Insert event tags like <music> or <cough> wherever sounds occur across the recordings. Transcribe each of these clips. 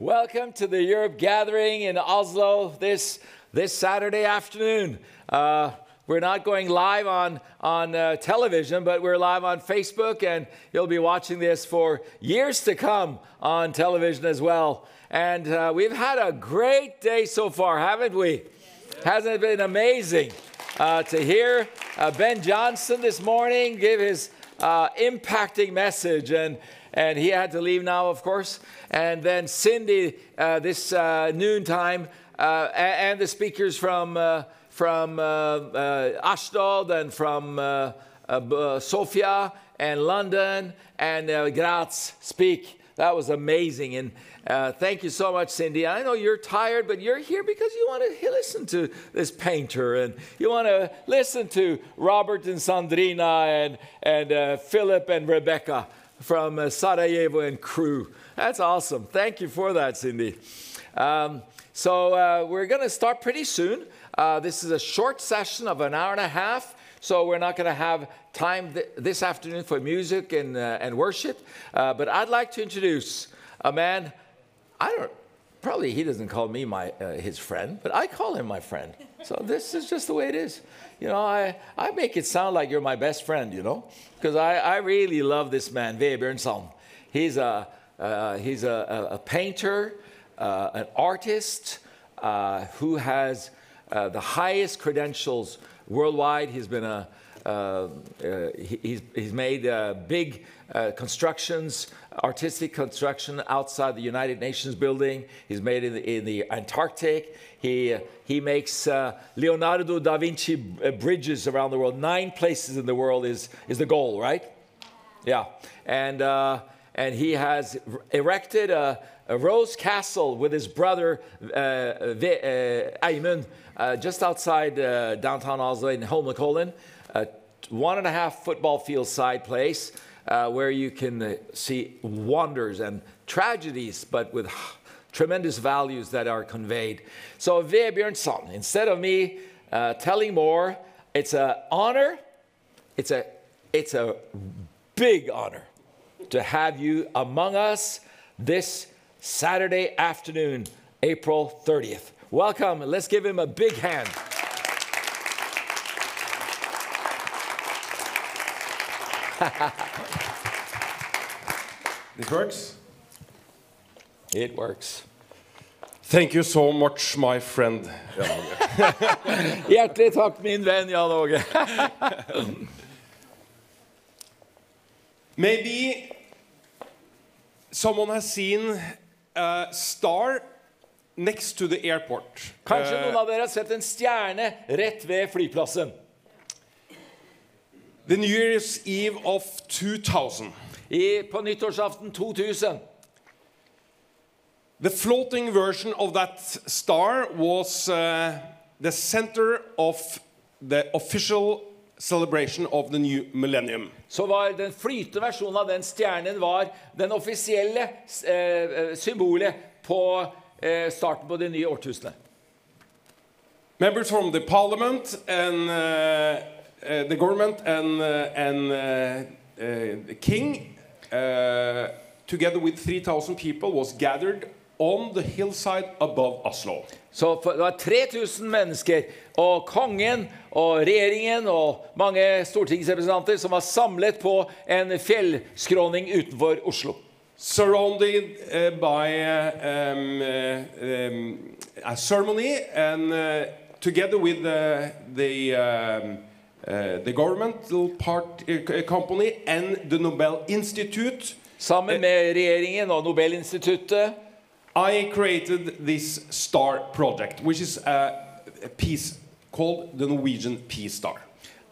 Welcome to the Europe gathering in Oslo this, this Saturday afternoon. Uh, we're not going live on, on uh, television, but we're live on Facebook, and you'll be watching this for years to come on television as well. And uh, we've had a great day so far, haven't we? Hasn't it been amazing uh, to hear uh, Ben Johnson this morning give his uh, impacting message? And and he had to leave now, of course. And then Cindy, uh, this uh, noontime, uh, and, the speakers from uh, from uh, uh, Ashdod and from Sofia and London and Graz speak. That was amazing. And uh, thank you so much, Cindy. I know you're tired, but you're here because you want to listen to this painter and you want to listen to Robert and Sandrina and, and uh, Philip and Rebecca from uh, Sarajevo and crew. That's awesome. Thank you for that, Cindy. Um, so uh, we're going to start pretty soon. Uh, this is a short session of an hour and a half. So we're not going to have time th- this afternoon for music and, uh, and worship. Uh, but I'd like to introduce a man. I don't. Probably he doesn't call me my uh, his friend, but I call him my friend. So this is just the way it is. You know, I, I make it sound like you're my best friend. You know, because I, I really love this man, Vebjørn He's a uh, he's a, a, a painter, uh, an artist uh, who has uh, the highest credentials worldwide. He's been a uh, uh, he- he's, he's made big constructions, artistic construction outside the United Nations building. He's made in the, in the Antarctic. He, he makes uh, Leonardo da Vinci uh, bridges around the world. Nine places in the world is, is the goal, right? Yeah, and uh, and he has erected a, a rose castle with his brother uh, uh, Eimund uh, just outside downtown Oslo in Holmenkollen, a one and a half football field side place uh, where you can uh, see wonders and tragedies, but with <sighs> tremendous values that are conveyed. So Vebjørnson, instead of me uh, telling more, it's an honor. It's a it's a big honor to have you among us this Saturday afternoon, April 30th. Welcome. Let's give him a big hand. <laughs> This works. It works. Thank you so much, my friend. <laughs> Hjertelig takk, min venn Jan Åge. <laughs> Maybe someone has seen a star next to the airport. Kanskje Uh, noen av dere har sett en stjerne rett ved flyplassen. The New Year's Eve of 2000. I, på nyttårsaften 2000. The floating version of that star was uh, the center of the official celebration of the new millennium. så var den flytende versjonen av den stjernen var den offisielle eh, symbolet på eh, starten på det nye årtusenet. Members from the parliament and uh, uh, the government and, uh, and uh, the king, together with 3,000 people, was gathered on the hillside above Oslo. Så det var 3000 mennesker, og kongen og regjeringen og mange stortingsrepresentanter som var samlet på en fjellskråning utenfor Oslo. Surrounded uh, by uh, um, um, a ceremony and uh, together with the, the, um, the governmental part, uh, company and the Nobel Institute, Sammen med regjeringen og Nobelinstituttet I created this star project, which is a, a piece called the Norwegian Peace Star.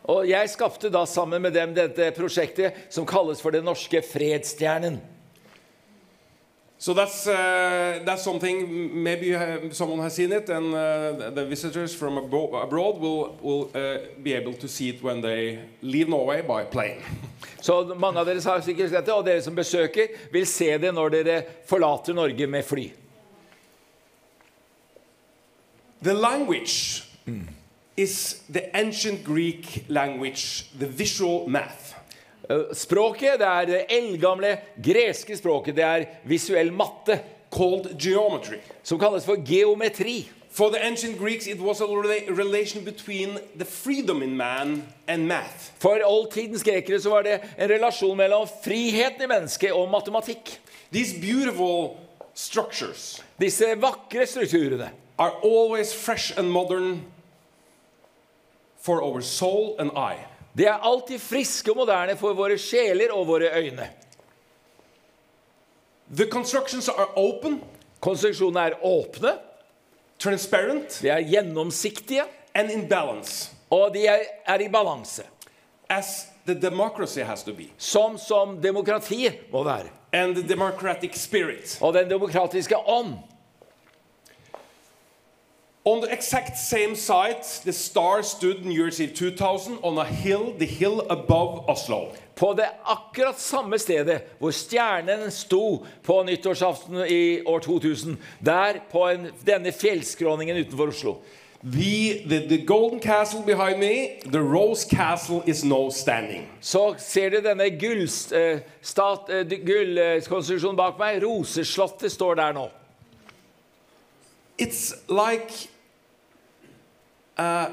Og jeg skapte da sammen med dem dette prosjektet som kalles for Den norske fredsstjernen. So that's uh, that's something. Maybe you have, someone has seen it, and uh, the visitors from abo- abroad will will uh, be able to see it when they leave Norway by plane. <laughs> Så mange av dere har sikkert sett det, og dere som besøker, vil se det når dere forlater Norge med fly. The language is the ancient Greek language, the visual math. Eh, Språket det er det eldgamle greske språket. Det er visuell matte. called geometry. som kalles for geometri. For the ancient Greeks, it was a relation between the freedom in man and math. For oldtidens grekere så var det en relasjon mellom friheten i mennesket og matematikk. These beautiful structures Disse vakre strukturene are always fresh and modern for our soul and eye. De er alltid friske og moderne for våre sjeler og våre øyne. The constructions are open, Konstruksjonene er åpne, transparent, de er gjennomsiktige, and in balance, og de er, er i balanse. as the democracy has to be, Som som demokratiet må være. and the democratic spirit. Og den demokratiske ånd. On the exact same site, the star stood New Year's Eve 2000 on a hill, the hill above Oslo. På det akkurat samme stedet hvor stjernen sto på nyttårsaften i år 2000. Der på en, denne fjellskråningen utenfor Oslo. The, the, the golden castle behind me, the rose castle is now standing. Så ser du denne gullkonstruksjonen uh, uh, eh, bak meg. Roseslottet står der nå. It's like a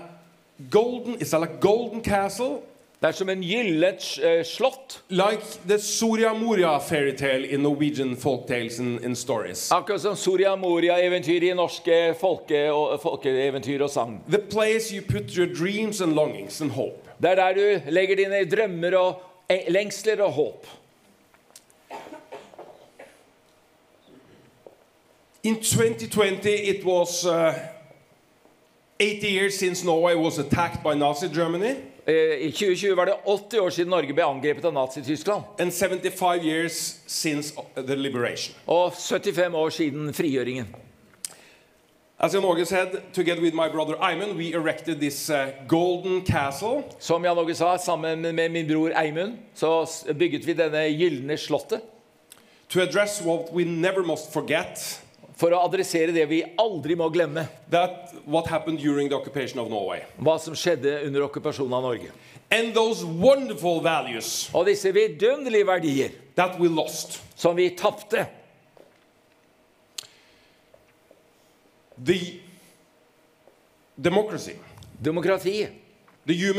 golden, it's like golden castle, Det er som en gyllet uh, slott. like the Soria Moria fairytale in Norwegian folktales and, and stories. Akkurat som Soria Moria-eventyr i norske folke- og, folkeeventyr og sang. The place you put your dreams and longings and hope. Det er der du legger dine drømmer og eh, lengsler og håp. In 2020, it was uh, 80 years since Norway was attacked by Nazi Germany, Eh, I 2020 var det 80 år siden Norge ble angrepet av Nazi-Tyskland. and 75 years since uh, the liberation. Og 75 år siden frigjøringen. As Jan Åge said, together with my brother Ayman, we erected this uh, golden castle Som Jan Åge sa, sammen med min bror Eimund, så bygget vi denne gylne slottet to address what we never must forget for å adressere det vi aldri må glemme. that. Hva som skjedde under okkupasjonen av Norge. Values Og disse vidunderlige verdier we lost. som vi tapte. Demokratiet, Demokrati,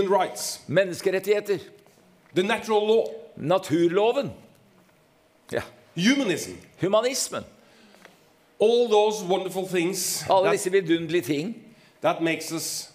rights, menneskerettigheter, law, naturloven, ja, humanism, humanismen. All those wonderful things Alle disse vidunderlige ting that makes us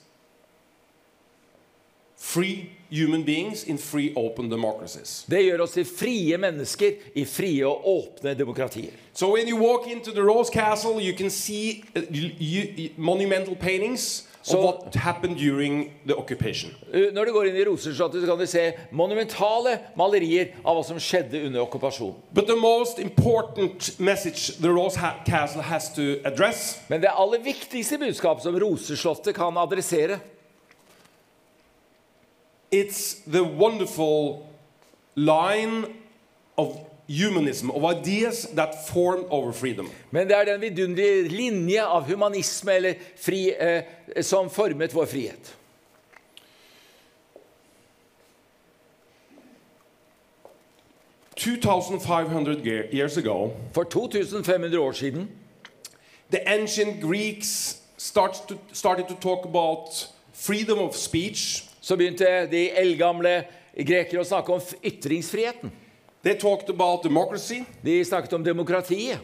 free human beings in free open democracies. Det gjør oss til frie mennesker i frie og åpne demokratier. So when you walk into the Rose Castle, you can see uh, you, you, monumental paintings So- what happened during the occupation. Når du går inn i Roseslottet, så kan du se monumentale malerier av hva som skjedde under okkupasjonen. But the most important message the Rose Castle has to address Men det aller viktigste budskapet som Rosenslottet kan adressere, it's the wonderful line of humanism, of ideas that formed over freedom. men det er den vidunderlige linje av humanisme eller fri, eh, som formet vår frihet. Years ago, For 2500 år siden the ancient Greeks start to, started to talk about freedom of speech. så begynte de eldgamle grekere å snakke om ytringsfriheten. They talked about democracy, De snakket om demokrati.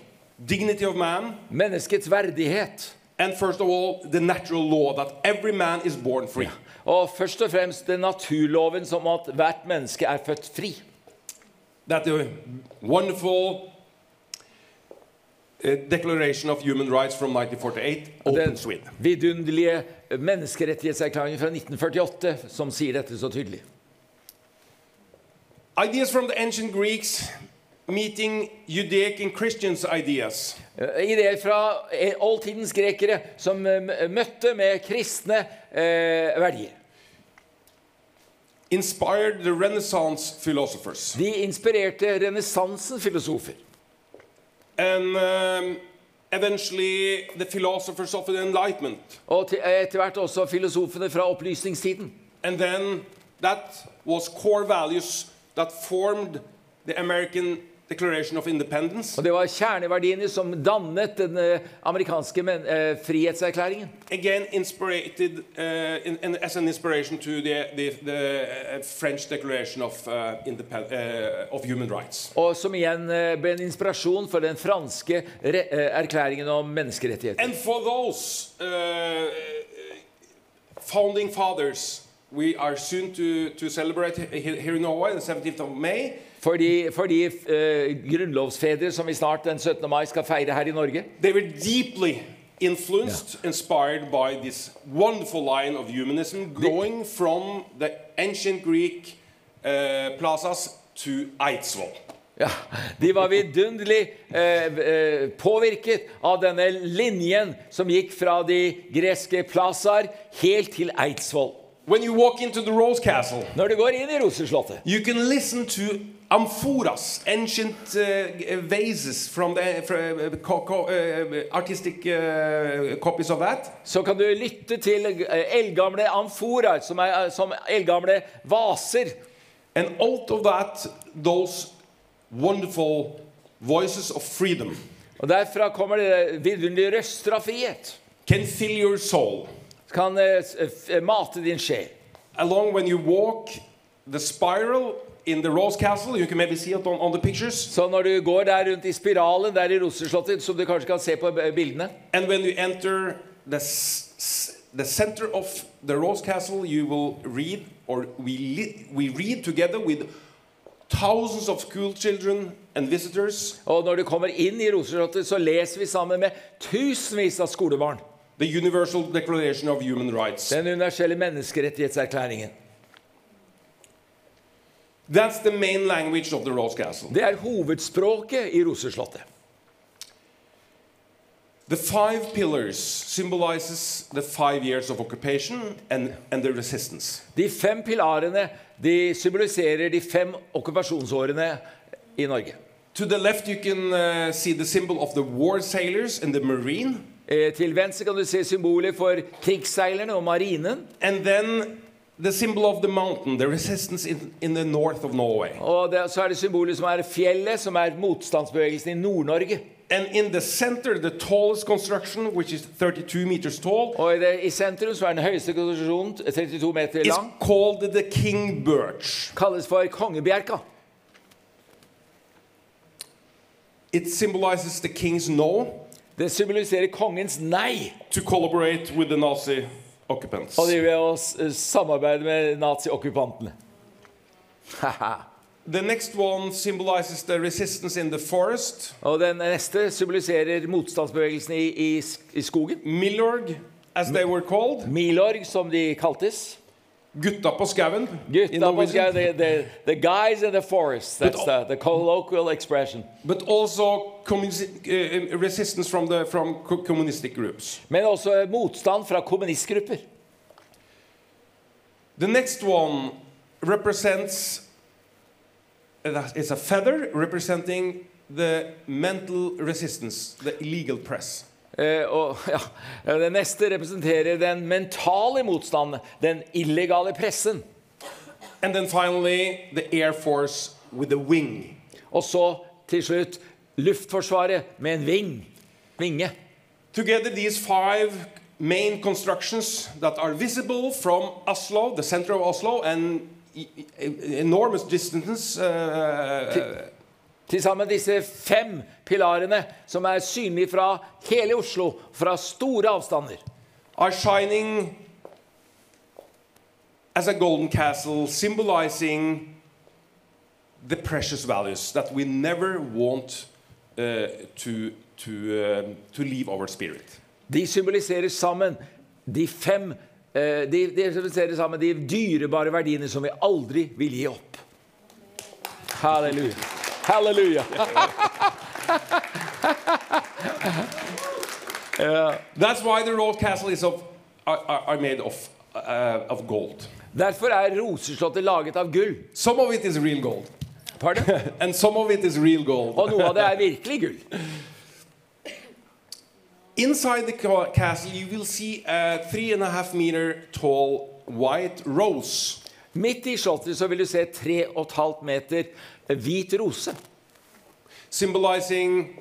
dignity of man, menneskets verdighet. and first of all, the natural law that every man is born free. Og først og fremst den naturloven som at hvert menneske er født fri. That the wonderful uh, Declaration of Human Rights from 1948 Den opens with. vidunderlige menneskerettighetserklæringen fra 1948 som sier dette så tydelig. Ideas from the ancient Greeks meeting Judaic and Christians' ideas. Eh, Ideer fra eh, oldtidens grekere som eh, møtte med kristne eh, verdier. inspired the Renaissance philosophers. De inspirerte renessansens filosofer. And um, eventually the philosophers of the Enlightenment. Og etter hvert også filosofene fra opplysningstiden. And then that was core values that formed the American Declaration of Independence. Og det var kjerneverdiene som dannet den eh, amerikanske eh, frihetserklæringen. Again, inspired uh, in, in, as an inspiration to the, the, the French Declaration of, uh, uh, of Human Rights. Og som igjen eh, ble en inspirasjon for den franske eh, erklæringen om menneskerettigheter. And for those founding fathers, we are soon to, to celebrate here in Norway, the 17th of May. For de, for de eh, grunnlovsfedre som vi snart den 17. mai skal feire her i Norge, They were deeply influenced, inspired by this wonderful line of humanism going from the ancient Greek uh, plazas to Eidsvoll. ja, de var vidunderlig eh, eh, påvirket av denne linjen som gikk fra de greske plazaer helt til Eidsvoll. When you walk into the Rose Castle, Når du går inn i Roseslottet, you can listen to amphoras, ancient uh, vases from the from, uh, co- co- uh, artistic uh, copies of that. så kan du lytte til eh, eldgamle amforaer, som er eh, som eldgamle vaser. And out of that, those wonderful voices of freedom Og derfra kommer det vidunderlige røster av frihet. can fill your soul. Kan eh, s- f- mate din sjel. Along when you walk the spiral in the Rose Castle, you can maybe see it on, on the pictures. Så når du går der rundt i spiralen der i Roseslottet, som du kanskje kan se på eh, bildene And when you enter the, the center of the Rose Castle, you will read, or we, we read together with thousands of school children and visitors, Og når du kommer inn i Roseslottet, så leser vi sammen med tusenvis av skolebarn the Universal Declaration of Human Rights. den universelle menneskerettighetserklæringen. That's the main language of the Rose Castle. Det er hovedspråket i Roseslottet. The five pillars symbolizes the five years of occupation and, and the resistance. De fem pilarene de symboliserer de fem okkupasjonsårene i Norge. To the left, you can uh, see the symbol of the war sailors and the marine. Eh, Til venstre kan du se symboler for krigsseilerne og marinen. And then the symbol of the mountain, the resistance in, in the north of Norway. Og det, så er det symbolet som er fjellet, som er motstandsbevegelsen i Nord-Norge. And in the center, the tallest construction, which is 32 meters tall, Og i, det, i sentrum så er den høyeste konstruksjonen 32 meter is lang. called the King Birch. Kalles for Kongebjerka. It symbolizes the king's no Det symboliserer kongens nei. to collaborate with the Nazi occupants. Og de vil å samarbeide med naziokkupantene. The next one symbolizes the resistance in the forest. og den neste symboliserer motstandsbevegelsen i, i, i skogen. Milorg, as they were called. Milorg, som de kaltes. Gutta på skauen. Gutta på Norwegian. the, the, the guys in the forest. That's the, the colloquial expression. But also uh, resistance from, the, from communistic groups. Men også motstand fra kommunistgrupper. The next one represents, It's that is a feather representing the mental resistance, the illegal press. Eh, og ja, Det neste representerer den mentale motstanden, den illegale pressen. And then finally, the Air Force with the wing. Og så til slutt Luftforsvaret med en ving. Vinge. Together, these five main constructions that are visible from Oslo, the center of Oslo, and e- e- enormous distances. Uh, Til sammen disse fem pilarene som er synlige fra hele Oslo, fra store avstander. are shining as a golden castle, symbolizing the precious values that we never want uh, to, to, uh, to leave our spirit. De symboliserer sammen de fem uh, de, de symboliserer sammen de dyrebare verdiene som vi aldri vil gi opp. Halleluja. Halleluja. <laughs> That's why the royal castle is of, are, are are made of, uh, of gold. Derfor er Roseslottet laget av gull. Some of it is real gold, Pardon? <laughs> and some of it is real gold. Og noe av det er virkelig gull. <laughs> Inside the castle, you will see a three and a half meter tall white rose. Midt i slottet så vil du se 3,5 meter hvit rose. symbolizing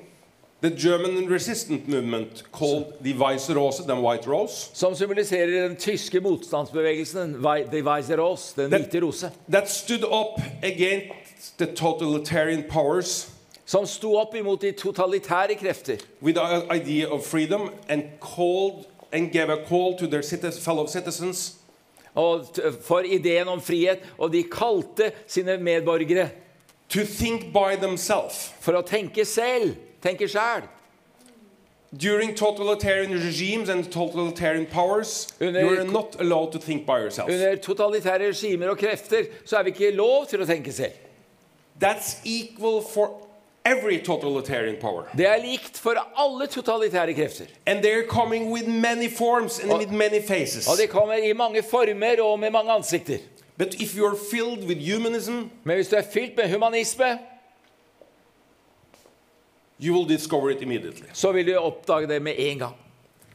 the German resistant movement called the Weiße Rose, the White Rose, Som symboliserer den tyske motstandsbevegelsen, The Die Rose, den that, hvite rose. that stood up against the totalitarian powers Som sto opp imot de totalitære krefter. with the idea of freedom and called and gave a call to their fellow citizens Og for ideen om frihet. Og de kalte sine medborgere to think by themselves. for å tenke selv. Tenke sjæl. During totalitarian regimes and totalitarian powers, Under- you are not allowed to think by yourself. Under totalitære regimer og krefter så er vi ikke lov til å tenke selv. That's equal for every totalitarian power. Det er likt for alle totalitære krefter. And they're coming with many forms and Og- with many faces. Og de kommer i mange former og med mange ansikter. But if you're filled with humanism, Men hvis du er fylt med humanisme, you will discover it immediately. så vil du oppdage det med en gang.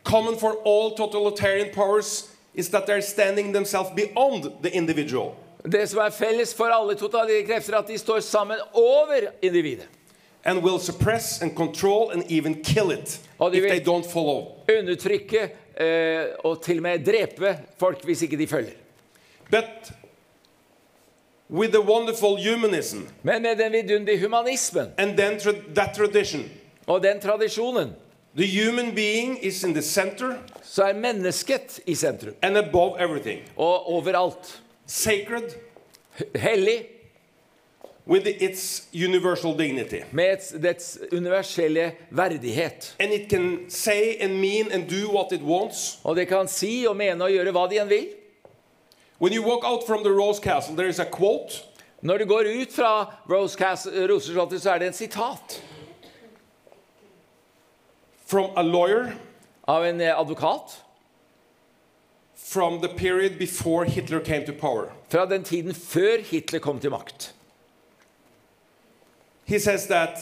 Common for all totalitarian powers is that they're standing themselves beyond the individual. Det som er felles for alle totalitære krefter, er at de står sammen over individet. and will suppress and control and even kill it Og de if vil- they don't follow. Undertrykke eh, og til og med drepe folk hvis ikke de følger. But with the wonderful humanism Men med den vidunderlige humanismen and then tra- that tradition, og den tradisjonen, the human being is in the center så er mennesket i sentrum. and above everything, Og overalt. sacred Hellig with its universal dignity. med et- dets universelle verdighet. And it can say and mean and do what it wants. Og det kan si og mene og gjøre hva det enn vil. When you walk out from the Rose Castle, there is a quote Når du går ut fra Roseslottet, så er det en sitat from a lawyer av en eh, advokat from the period before Hitler came to power. fra den tiden før Hitler kom til makt. He says that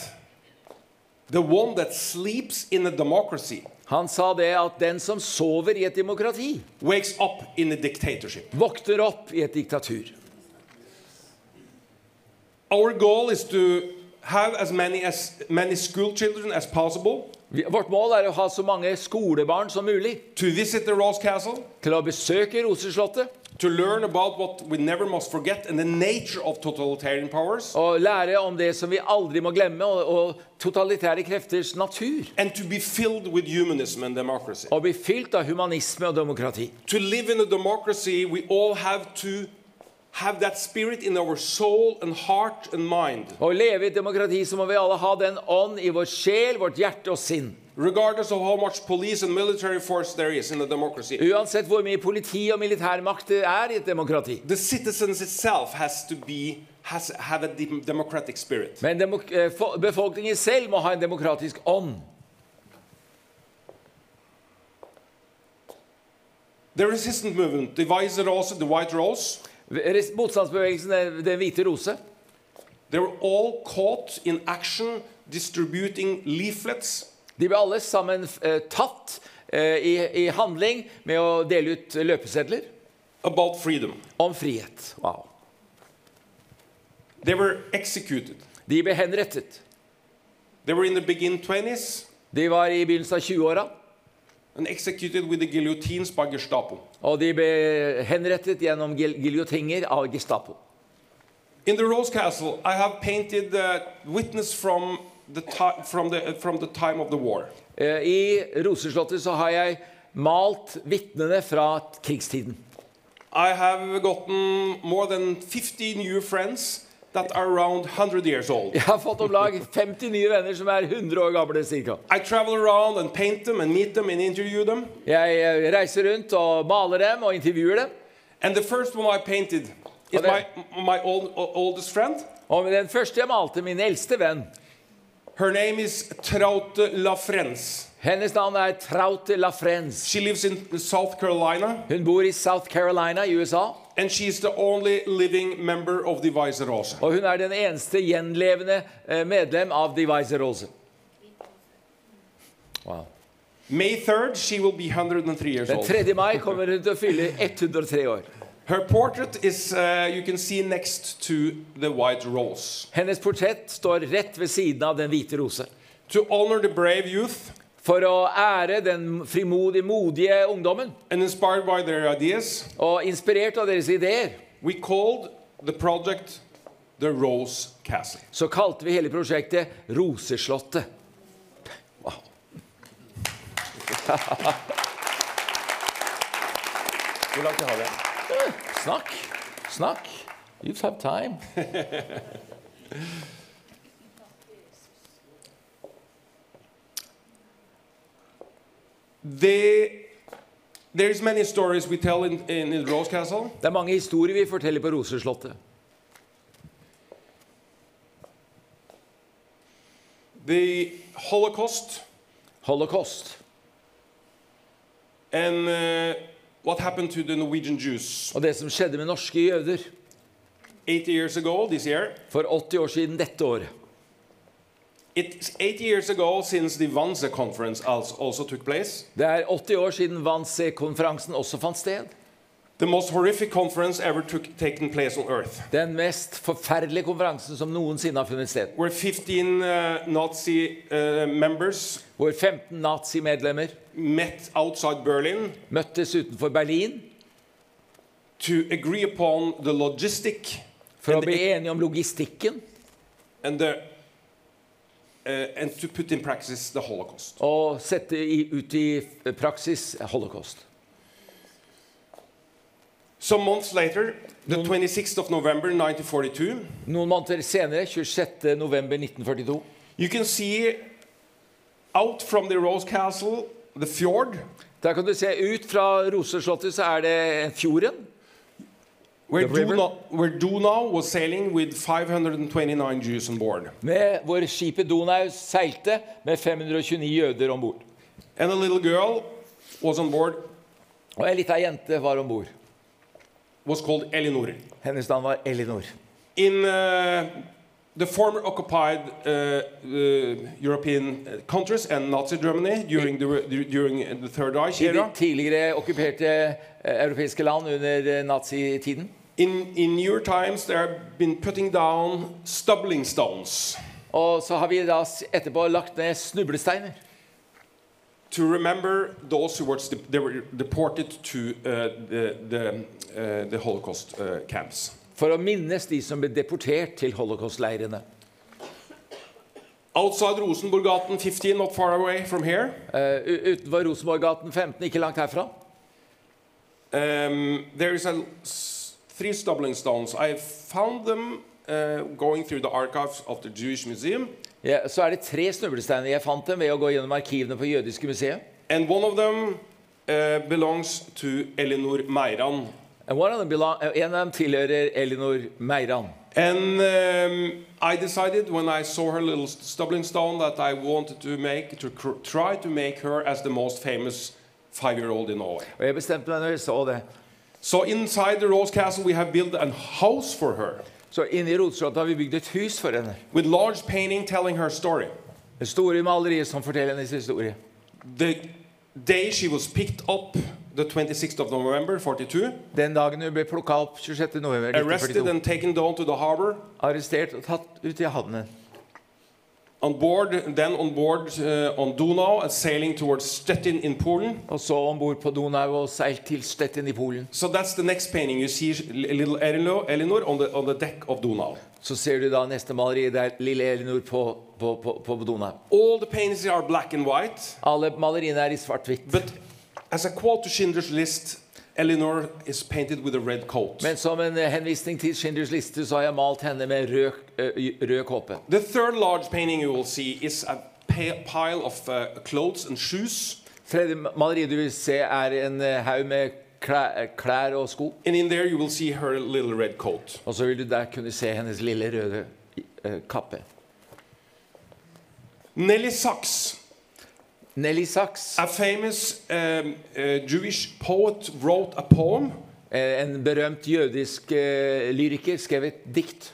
the one that sleeps in a democracy Han sa det at den som sover i et demokrati, wakes up in a dictatorship. våkner opp i et diktatur. Our goal is to have as many as many school children as possible Vårt mål er å ha så mange skolebarn som mulig to visit the Rose Castle, til å besøke Roseslottet to learn about what we never must forget and the nature of totalitarian powers, og lære om det som vi aldri må glemme, og, og totalitære krefters natur. and to be filled with humanism and democracy. Og bli fylt av humanisme og demokrati. To live in a democracy, we all have to have that spirit in our soul and heart and mind, Å leve i demokrati så må vi alle ha den ånd i vår sjel, vårt hjerte og sinn. regardless of how much police and military force there is in a democracy. Uansett hvor mye politi og militærmakt det er i et demokrati. The citizens itself has to be has have a democratic spirit. Men demok eh, befolkningen selv må ha en demokratisk ånd. The resistance movement, the Weiße Rose, the White Rose, Motstandsbevegelsen, eh, Den hvite rose, they were all caught in action distributing leaflets de ble alle sammen uh, tatt uh, i, i handling med å dele ut løpesedler about freedom. om frihet. Wow. They were executed. De ble henrettet. They were in the begin 20s De var i begynnelsen av 20-åra, and executed with the guillotines by Gestapo. og de ble henrettet gjennom giljotinger av Gestapo. In the Rose Castle, I have painted the witness from the, from the, from the time of the war. Eh, I Roseslottet så har jeg malt vitnene fra krigstiden. I have gotten more than 50 new friends that are around 100 years old. Jeg har fått om lag 50 nye venner som er 100 år gamle cirka. I travel around and paint them and meet them and interview them. Jeg eh, reiser rundt og maler dem og intervjuer dem. And the first one I painted is my, my old, oldest friend. Og den første jeg malte, min eldste venn, Her name is Traute Lafrens. hennes navn er Traute Lafrens. She lives in South Carolina Hun bor i South Carolina i USA, and she's the only living member of the Weiße Rose. og hun er den eneste gjenlevende eh, medlem av De Weise Rose. Wow. May 3rd, she will be 103 years Den 3. mai kommer hun til å fylle 103 år. Her portrait is, uh, you can see next to the white rose. Hennes portrett står rett ved siden av den hvite rose. To honor the brave youth For å ære den frimodige, modige ungdommen, and inspired by their ideas, og inspirert av deres ideer, we called the project the Rose Castle. så kalte vi hele prosjektet Roseslottet. Wow. <laughs> Hvor langt har vi? Snakk. Snakk. You have time. <laughs> The, there's many stories we tell in, in, in Rose Castle. Det er mange historier vi forteller på Roseslottet. The Holocaust Holocaust. and uh, what happened to the Norwegian Jews. Og det som skjedde med norske jøder 80 years ago, this year, for 80 år siden dette året. It's 80 years ago since the Wannsee conference also, also took place. Det er 80 år siden Wannsee-konferansen også fant sted. The most horrific conference ever took, taken place on Earth, Den mest forferdelige konferansen som noensinne har funnet sted. where 15 uh, Nazi uh, members Hvor 15 nazimedlemmer met outside Berlin møttes utenfor Berlin to agree upon the logistic for å bli enige om logistikken and, the, uh, and to put in practice the Holocaust. og sette i, ut i praksis holocaust. Some months later, the 26th of November 1942, Noen måneder senere, 26. november 1942, you can see out from the Rose Castle the fjord der kan du se ut fra Roseslottet, så er det fjorden. Where The river? Donau, where Donau was sailing with 529 Jews on board. Med hvor skipet Donau seilte med 529 jøder om bord. And a little girl was on board, Og ei lita jente var om bord. was called Elinor. Hennes navn var Elinor. In uh, the former occupied uh, uh, European uh, countries and Nazi Germany during the, during the Third Reich I de tidligere okkuperte eh, europeiske land under eh, nazitiden in, in newer times, they have been putting down stumbling stones Og så har vi da etterpå lagt ned snublesteiner to remember those who were, they were deported to uh, the, the, uh, the Holocaust uh, camps. for å minnes de som ble deportert til holocaustleirene. Outside Rosenborggaten 15, not far away from here, Eh, u- utenfor Rosenborggaten 15, ikke langt herfra, um, there is a s- three stumbling stones. I found them uh, going through the archives of the Jewish Museum, ja, så er det tre snublesteiner. Jeg fant dem ved å gå gjennom arkivene på Jødiske museet. and one of them uh, belongs to Elinor Meiran. And one of them belong, eh, en av dem tilhører Elinor Meiran. And um, I decided when I saw her little stumbling stone that I wanted to make to try to make her as the most famous five-year-old in Norway. Og jeg bestemte meg når jeg så det. So inside the Rose Castle, we have built a house for her Så inni Rotslottet har vi bygd et hus for henne. with large painting telling her story. Det store maleriet som forteller hennes historie. The day she was picked up, the 26th of November 42, Den dagen hun ble plukka opp 26. november arrested 1942. and taken down to the harbor. Arrestert og tatt ut i havnen. On board, then on board uh, on Donau and sailing towards Stettin in Poland. Og så ombord på Donau og seilt til Stettin i Polen. So that's the next painting. You see little Elinor, Elinor on the on the deck of Donau. Så ser du da neste maleri der lille Elinor på, på, på, på Donau. All the paintings are black and white, Alle maleriene er i svart-hvitt. but as a quote to Schindler's List, Elinor is painted with a red coat. Men som en eh, henvisning til Schindlers liste så har jeg malt henne med rød, eh, rød kåpe. The third large painting you will see is a pile of uh, clothes and shoes, Tredje maleriet du vil se, er en eh, haug med klær, klær og sko. and in there you will see her little red coat. Og så vil du der kunne se hennes lille røde eh, kappe. Nelly Sachs, Nelly Sachs, a famous um, uh, Jewish poet, wrote a poem eh, en berømt jødisk uh, lyriker, skrev et dikt.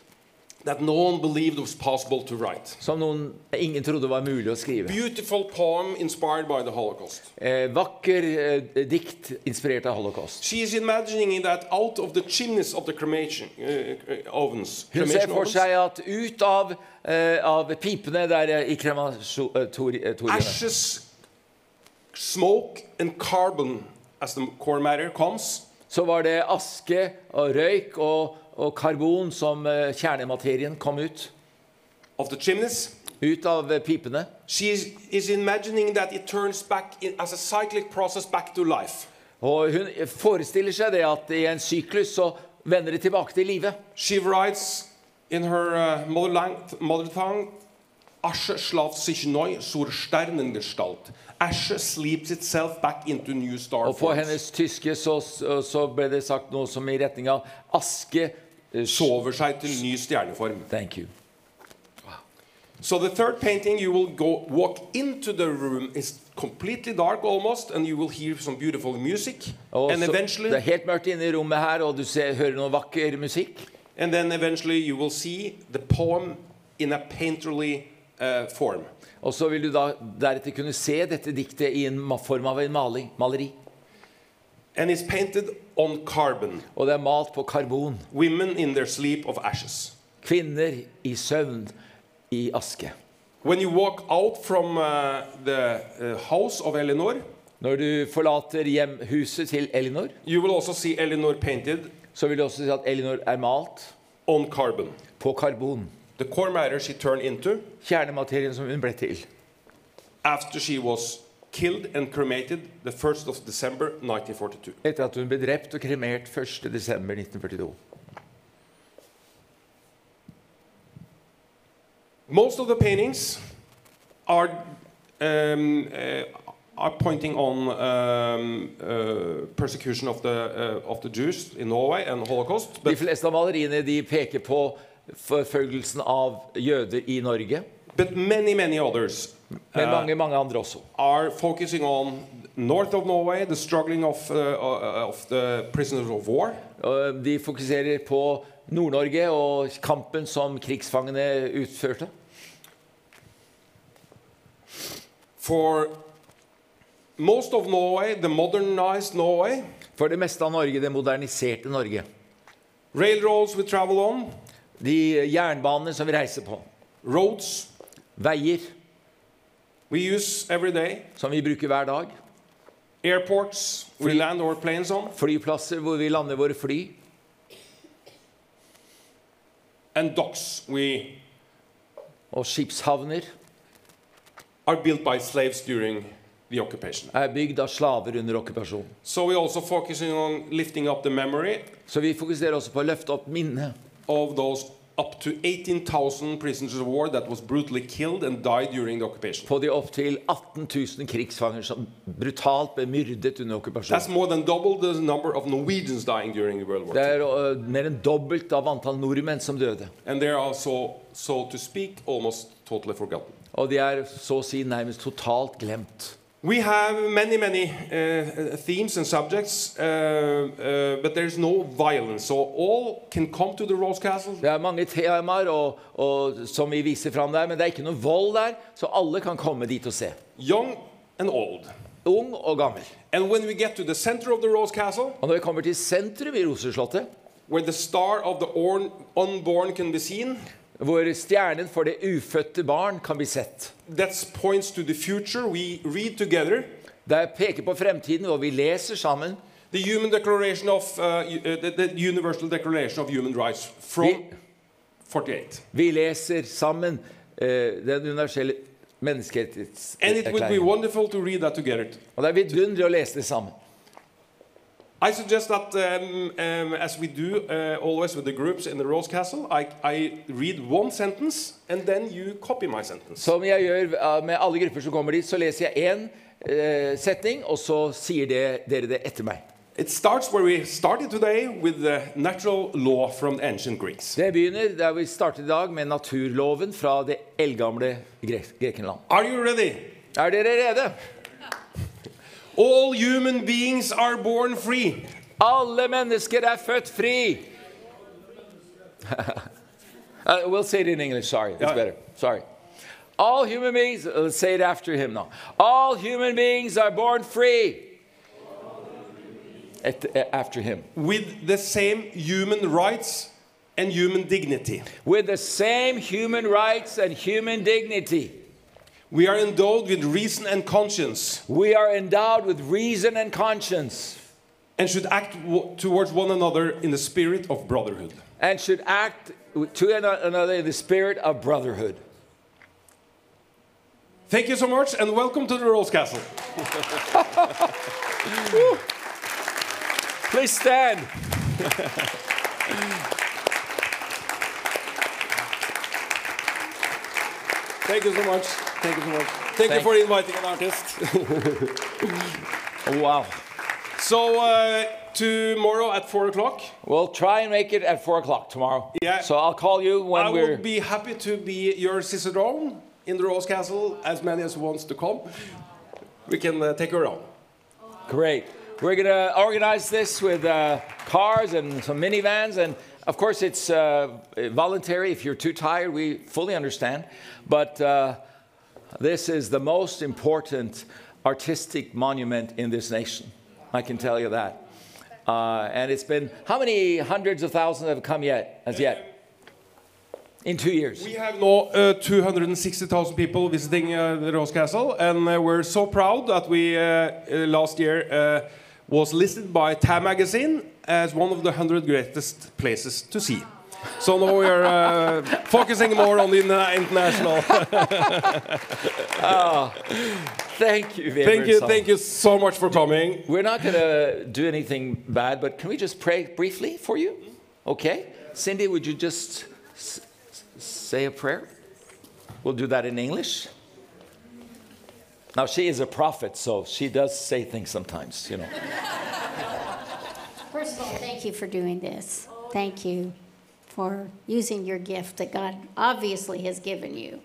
that no one believed was possible to write. som noen, ingen trodde var mulig å skrive. Beautiful poem inspired by the Holocaust. Eh, vakker eh, dikt inspirert av holocaust. She is imagining that out of the chimneys of the cremation uh, ovens, Hun ser for seg at ut av, uh, av pipene der i krematoriene ashes, smoke, and carbon as the core matter comes, så var det aske og røyk og, og karbon som eh, kjernematerien kom ut. of the chimneys. Ut av eh, pipene. She is, is imagining that it turns back in, as a cyclic process back to life. Og hun forestiller seg det at i en syklus så vender det tilbake til live. She writes in her uh, mother, lang- mother tongue, Asche schlaft sich neu zur Sternengestalt. Asche sleeps itself back into new star Og på hennes tyske så, så ble det sagt noe som i retning av aske eh, Sover seg til ny stjerneform. Thank you. So the third painting, you will go walk into the room. It's completely dark almost, and you will hear some beautiful music. Og and eventually, det er helt mørkt inne i rommet her, og du ser, hører noe vakker musikk. and then eventually, you will see the poem in a painterly form. Og så vil du da deretter kunne se dette diktet i en form av en maling, maleri. And it's painted on carbon. Og det er malt på karbon. Women in their sleep of ashes. Kvinner i søvn i aske. When you walk out from uh, the uh, house of Eleanor, Når du forlater hjem, huset til Elinor, you will also see Eleanor painted så vil du også se at Elinor er malt on carbon. på karbon. The core matter she turned into Kjernematerien som hun ble til. after she was killed and cremated the 1st of December 1942. Etter at hun ble drept og kremert 1.12.1942. Most of the paintings are um, uh, are pointing on um, uh, persecution of the uh, of the Jews in Norway and Holocaust, De fleste av maleriene de peker på forfølgelsen av jøder i Norge, but many many others men uh, mange, mange andre også. are focusing on north of Norway, the struggling of uh, uh, of the prisoners of war, Og De fokuserer på Nord-Norge og kampen som krigsfangene utførte. for most of Norway, the modernized Norway, For det meste av Norge, det moderniserte Norge. railroads we travel on, De jernbanene som vi reiser på. roads Veier we use every day, som vi bruker hver dag. airports we land our planes on, Flyplasser hvor vi lander våre fly. and docks we Og skipshavner are built by slaves during the occupation. er bygd av slaver under okkupasjonen. So we're also focusing on lifting up the memory Så vi fokuserer også på å løfte opp minnet of those up to 18,000 prisoners of war that was brutally killed and died during the occupation. på de opptil 18 000 krigsfanger som brutalt ble myrdet under okkupasjonen. That's more than double the number of Norwegians dying during the World War Det er uh, mer enn dobbelt av antall nordmenn som døde. And they are also, so to speak, almost totally forgotten. Og de er så å si nærmest totalt glemt. We have many, many uh, themes and subjects, uh, uh, but there's no violence. So all can come to the Rose Castle. Det er mange temaer og, og, som vi viser fram der, men det er ikke noe vold der, så alle kan komme dit og se. young and old. Ung og gammel. And when we get to the center of the Rose Castle, Og når vi kommer til sentrum i Roseslottet, where the star of the orn- unborn can be seen, hvor stjernen for det ufødte barn kan bli sett, that points to the future. We read together det peker på fremtiden, og vi leser sammen the Human Declaration of uh, uh, the, the Universal Declaration of Human Rights from Vi- 48. Vi leser sammen uh, den universelle And it would be menneskerettighetserklæringen. wonderful to read that together. Og det er vidunderlig å lese det sammen. I suggest that um, um, as we do uh, always with the groups in the Rose Castle, I, I read one sentence and then you copy my sentence. Som jeg gjør eh, med alle grupper som kommer dit, så leser jeg én uh, setning, og så sier det, dere det etter meg. It starts where we started today with the natural law from the ancient Greeks. Det begynner der vi startet i dag, med naturloven fra det eldgamle Gre Grekenland. Are you ready? Er dere rede? All human beings are born free. Alle mennesker er født fri. <laughs> Uh, we'll say it in English. Sorry, it's better. Sorry. All human beings, uh, let's say it after him now. All human beings are born free. At, uh, after him. with the same human rights and human dignity. With the same human rights and human dignity. We are endowed with reason and conscience We are endowed with reason and conscience and should act w- towards one another in the spirit of brotherhood. and should act to ano- another in the spirit of brotherhood. Thank you so much and welcome to the Rose Castle. <laughs> Please stand. <laughs> Thank you so much. Thank you so much. Thank, you for inviting an artist. <laughs> Wow. so, uh, tomorrow at 4 o'clock, We'll try and make it at four o'clock tomorrow. Yeah. So I'll call you when I we're. I will be happy to be your cicerone in the Rose Castle, as many as wants to come. We can uh, take her on. Great. We're going to organize this with uh, cars and some minivans. And of course, it's uh, voluntary. If you're too tired, we fully understand. But uh, this is the most important artistic monument in this nation. I can tell you that. Uh, and it's been, how many hundreds of thousands have come yet, as yet? In two years. We have now uh, 260,000 people visiting uh, the Rose Castle, and uh, we're so proud that we uh, uh, last year was listed by Time Magazine as one of the 100 greatest places to see. So now we are uh, focusing more on the interna- international. <laughs> Thank you, thank you, thank you so much for coming. We're not going to do anything bad, but can we just pray briefly for you? Okay? Cindy, would you just s- s- say a prayer? We'll do that in English. Now, she is a prophet, so she does say things sometimes, you know. First of all, thank you for doing this. Thank you for using your gift that God obviously has given you.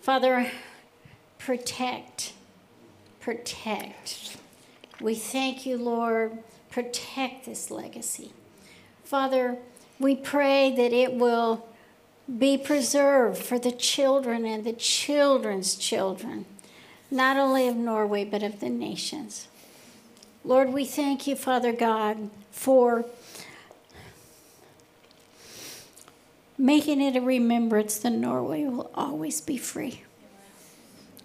Father, protect, protect. We thank you, Lord. Protect this legacy. Father, we pray that it will be preserved for the children and the children's children, not only of Norway, but of the nations. Lord, we thank you, Father God, for making it a remembrance that Norway will always be free.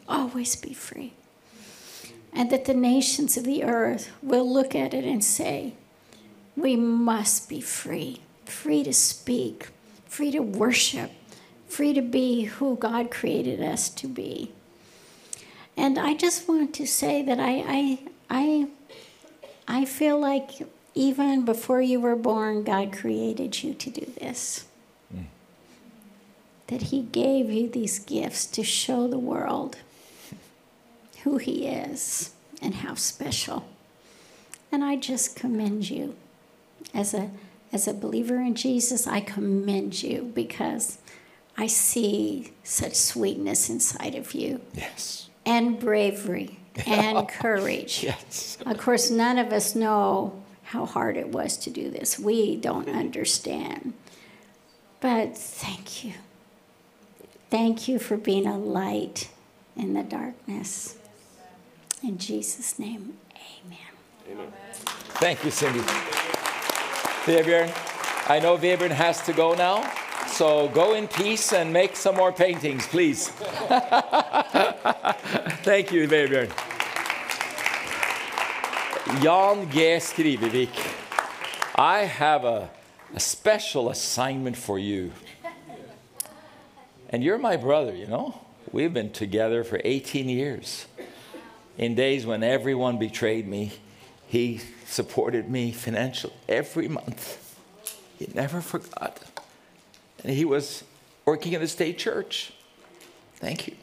Always be free. And that the nations of the earth will look at it and say, we must be free, free to speak, free to worship, free to be who God created us to be. And I just want to say that I, I, I I feel like even before you were born, God created you to do this. That He gave you these gifts to show the world who He is and how special. And I just commend you. As a, as a believer in Jesus, I commend you because I see such sweetness inside of you Yes. and bravery and <laughs> courage. Yes. Of course, none of us know how hard it was to do this. We don't understand. But thank you. Thank you for being a light in the darkness. In Jesus' name, amen. Amen. Thank you, Cindy. Vebjørn, I know Vebjørn has to go now, so go in peace and make some more paintings, please. <laughs> Thank you, Vebjørn. Jan G. Skrivevik, I have a, a special assignment for you. And you're my brother, you know? We've been together for 18 years. In days when everyone betrayed me, he supported me financially every month. He never forgot. And he was working in the state church. Thank you.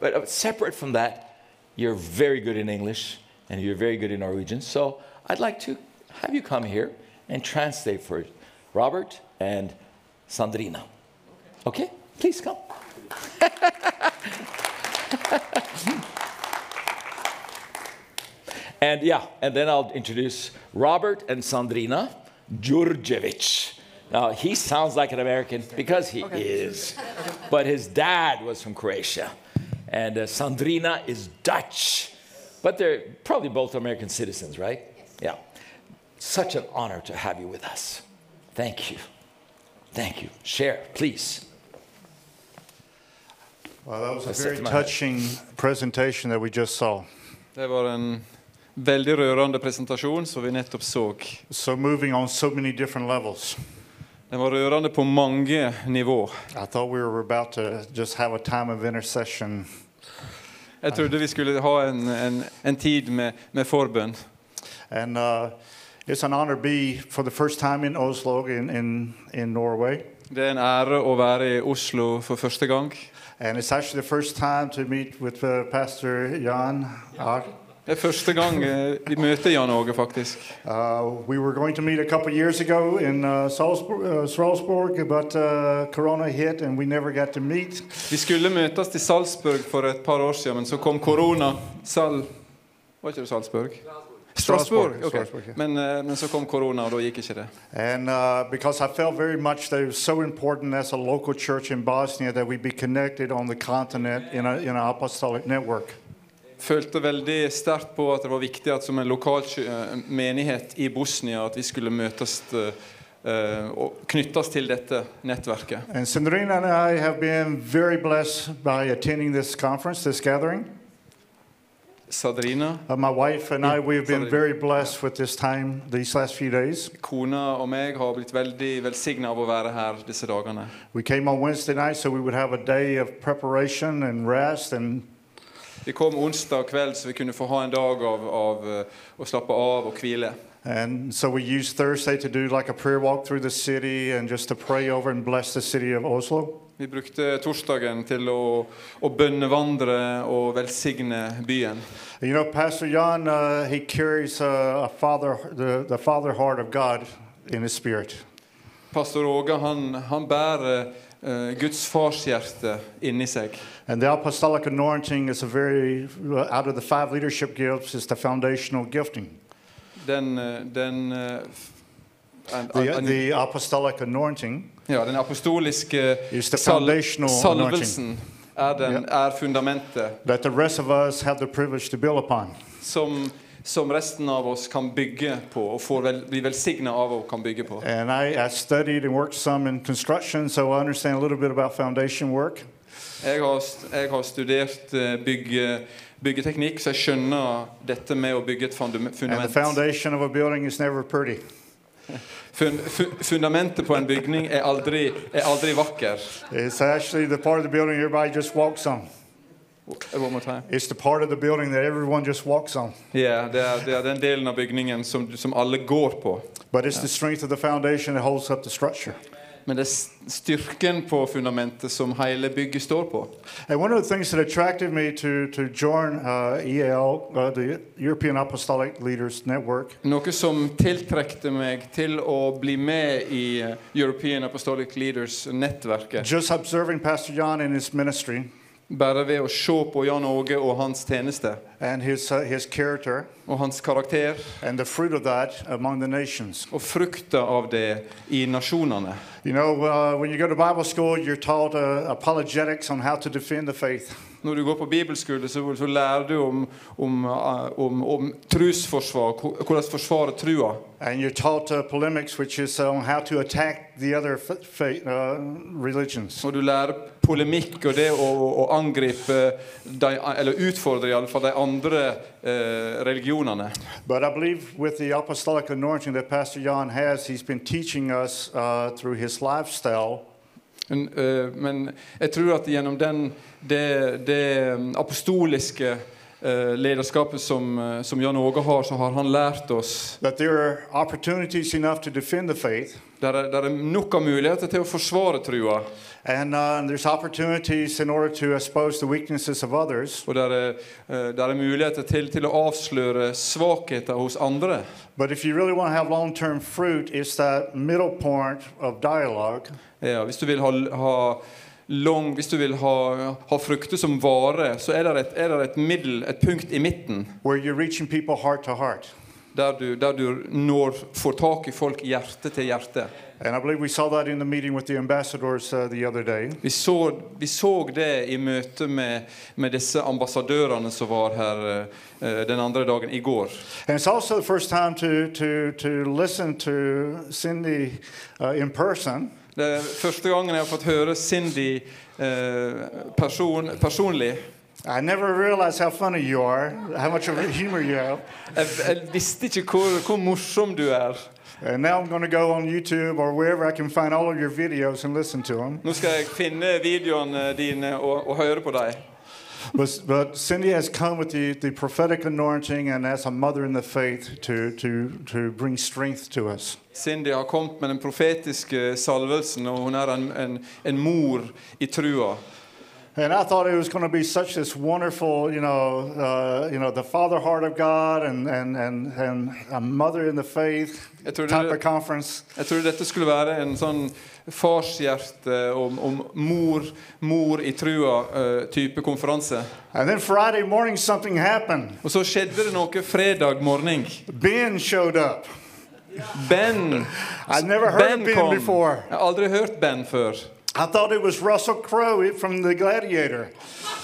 But uh, separate from that, you're very good in English and you're very good in Norwegian. So I'd like to have you come here and translate for Robert and Sandrina. Okay? Please come. <laughs> and yeah, and then I'll introduce Robert and Sandrina Djurdjevic. Now, he sounds like an American because he is. But his dad was from Croatia. And uh, Sandrina is Dutch. But they're probably both American citizens, right? Yeah. Such an honor to have you with us. Thank you. Thank you. Share, please. Saw. Det var en veldig rørende presentasjon som vi nettopp så. So so. Den var rørende på mange nivå. We. Jeg trodde vi skulle ha en, en, en tid med, med forbønn. And uh, it's an honor to be for the first time in Oslo in, in, in Norway. Det er en ære å være i Oslo for første gang. And it's actually the first time to meet with uh, Pastor Jan. Uh, Det er første gang eh, vi møter Jan Åge, faktisk. uh, we were going to meet a couple years ago in uh, Salzburg, uh, Strasbourg, but uh, Corona hit and we never got to meet. Vi skulle møtes til Salzburg for et par år siden, men så kom korona. Sal... Var ikke det Salzburg? Strasbourg. ok. Strasbourg, yeah. men, uh, men så kom korona, og da gikk ikke det. And uh, because I felt very much that it was so important as a local church in Bosnia that we be connected on the continent in, a, in an apostolic network. følte veldig sterkt på at det var viktig at som en lokal eh, menighet i Bosnia at vi skulle møtes uh, og knyttes til dette nettverket. And Sandrina and I have been very blessed by attending this conference, this gathering. Sadrina, Uh, my wife and I, we've been Sadrina. very blessed with this time these last few days. kona og meg har blitt veldig velsigna av å være her disse dagene. We came on Wednesday night so we would have a day of preparation and rest and Vi kom onsdag kveld, så vi kunne få ha en dag av, av eh, å slappe av og hvile. and so we used Thursday to do like a prayer walk through the city and just to pray over and bless the city of Oslo. Vi brukte torsdagen til å, å bønnevandre og velsigne byen. You know, Pastor Jan, uh, he carries a, a father, the, the father heart of God in his spirit. Pastor Åge han, han bærer uh, Guds farshjerte inni seg. And the apostolic anointing is a very, uh, out of the five leadership gifts, is the foundational gifting. Den, eh, den, uh, an, an- The, the apostolic anointing ja, den apostoliske sal salvelsen er, den, er fundamentet that the rest of us have the to build upon. som, som resten av oss kan bygge på og får vel, bli velsigna av og kan bygge på. And I, I studied and worked some in construction, so I understand a little bit about foundation work. Jeg har, jeg har studert eh, bygge, byggeteknikk, så jeg skjønner dette med å bygge et fundament. And the foundation of a building is never pretty. <laughs> Fun, fu, fundamentet på en bygning er aldri, er aldri vakker. It's actually the part of the building everybody just walks on. One more time. It's the part of the building that everyone just walks on. Ja, det, er, det er den delen av bygningen som, som alle går på. But it's the strength of the foundation that holds up the structure. Men det er styrken på fundamentet som hele bygget står på. And one of the things that attracted me to, to join uh, EAL, uh, the European Apostolic Leaders Network, Noe som tiltrekte meg til å bli med i eh, European Apostolic Leaders-nettverket. just observing Pastor John in his ministry Bare ved å se på Jan Åge og hans tjeneste his, uh, his og hans karakter og frukta av det i nasjonene. You know, uh, when you go to Bible school, you're taught uh, apologetics on how to defend the faith. Når du går på bibelskole, så, så lærer du om, om, eh, om, om trosforsvar, hvordan forsvare trua. And you're taught uh, polemics, which is on how to attack the other uh, religions. Og du lærer polemikk og det å, å angripe de, Eller utfordre iallfall de andre eh, religionene. But I believe with the apostolic anointing that Pastor Jan has, he's been teaching us uh, through his lifestyle Eh, men jeg tror at gjennom den, det, det apostoliske eh, lederskapet som, eh, som Jan Åge har, så har han lært oss that there are opportunities enough to defend the faith, Der er, der er nok av muligheter til å forsvare trua. and uh, there's opportunities in order to expose the weaknesses of others. Og der er, eh, der er muligheter til, til å avsløre svakheter hos andre. But if you really want to have long term fruit, it's that middle point of dialogue Ja, hvis du vil ha, ha lang, hvis du vil ha, ha frukter som vare, så er det et, er det et middel, et punkt i midten, heart heart. Der du, der du når, får tak i folk hjerte til hjerte. And I believe we saw that in the meeting with the ambassadors uh, the other day. Vi så, vi så det i møte med, med disse ambassadørene som var her eh, den andre dagen, i går. And it's also the first time to, to, to listen to Cindy uh, in person. Det er første gangen jeg har fått høre Cindy eh, person, personlig. I never realized how funny you are, how much of a humor you have. Jeg, jeg visste ikke hvor, hvor morsom du er. And now I'm going to go on YouTube or wherever I can find all of your videos and listen to them. Nå skal jeg finne videoene dine og, og høre på dem. But, but Cindy has come with the, the prophetic anointing and as a mother in the faith to, to, to bring strength to us. Cindy har kommet med den profetiske salvelsen, og hun er en, en, en mor i trua. And I thought it was going to be such this wonderful, you know, uh, you know, the father heart of God and, and, and, and a mother in the faith type of conference. jeg tror dette skulle være en sånn farshjerte om, om mor, mor i trua-type konferanse. And then Friday morning, something happened. Og så skjedde det noe fredag morgen. Ben showed up. Ben, I'd never heard ben of Ben kom. before. Jeg har aldri hørt Ben før. I thought it was Russell Crowe from The Gladiator.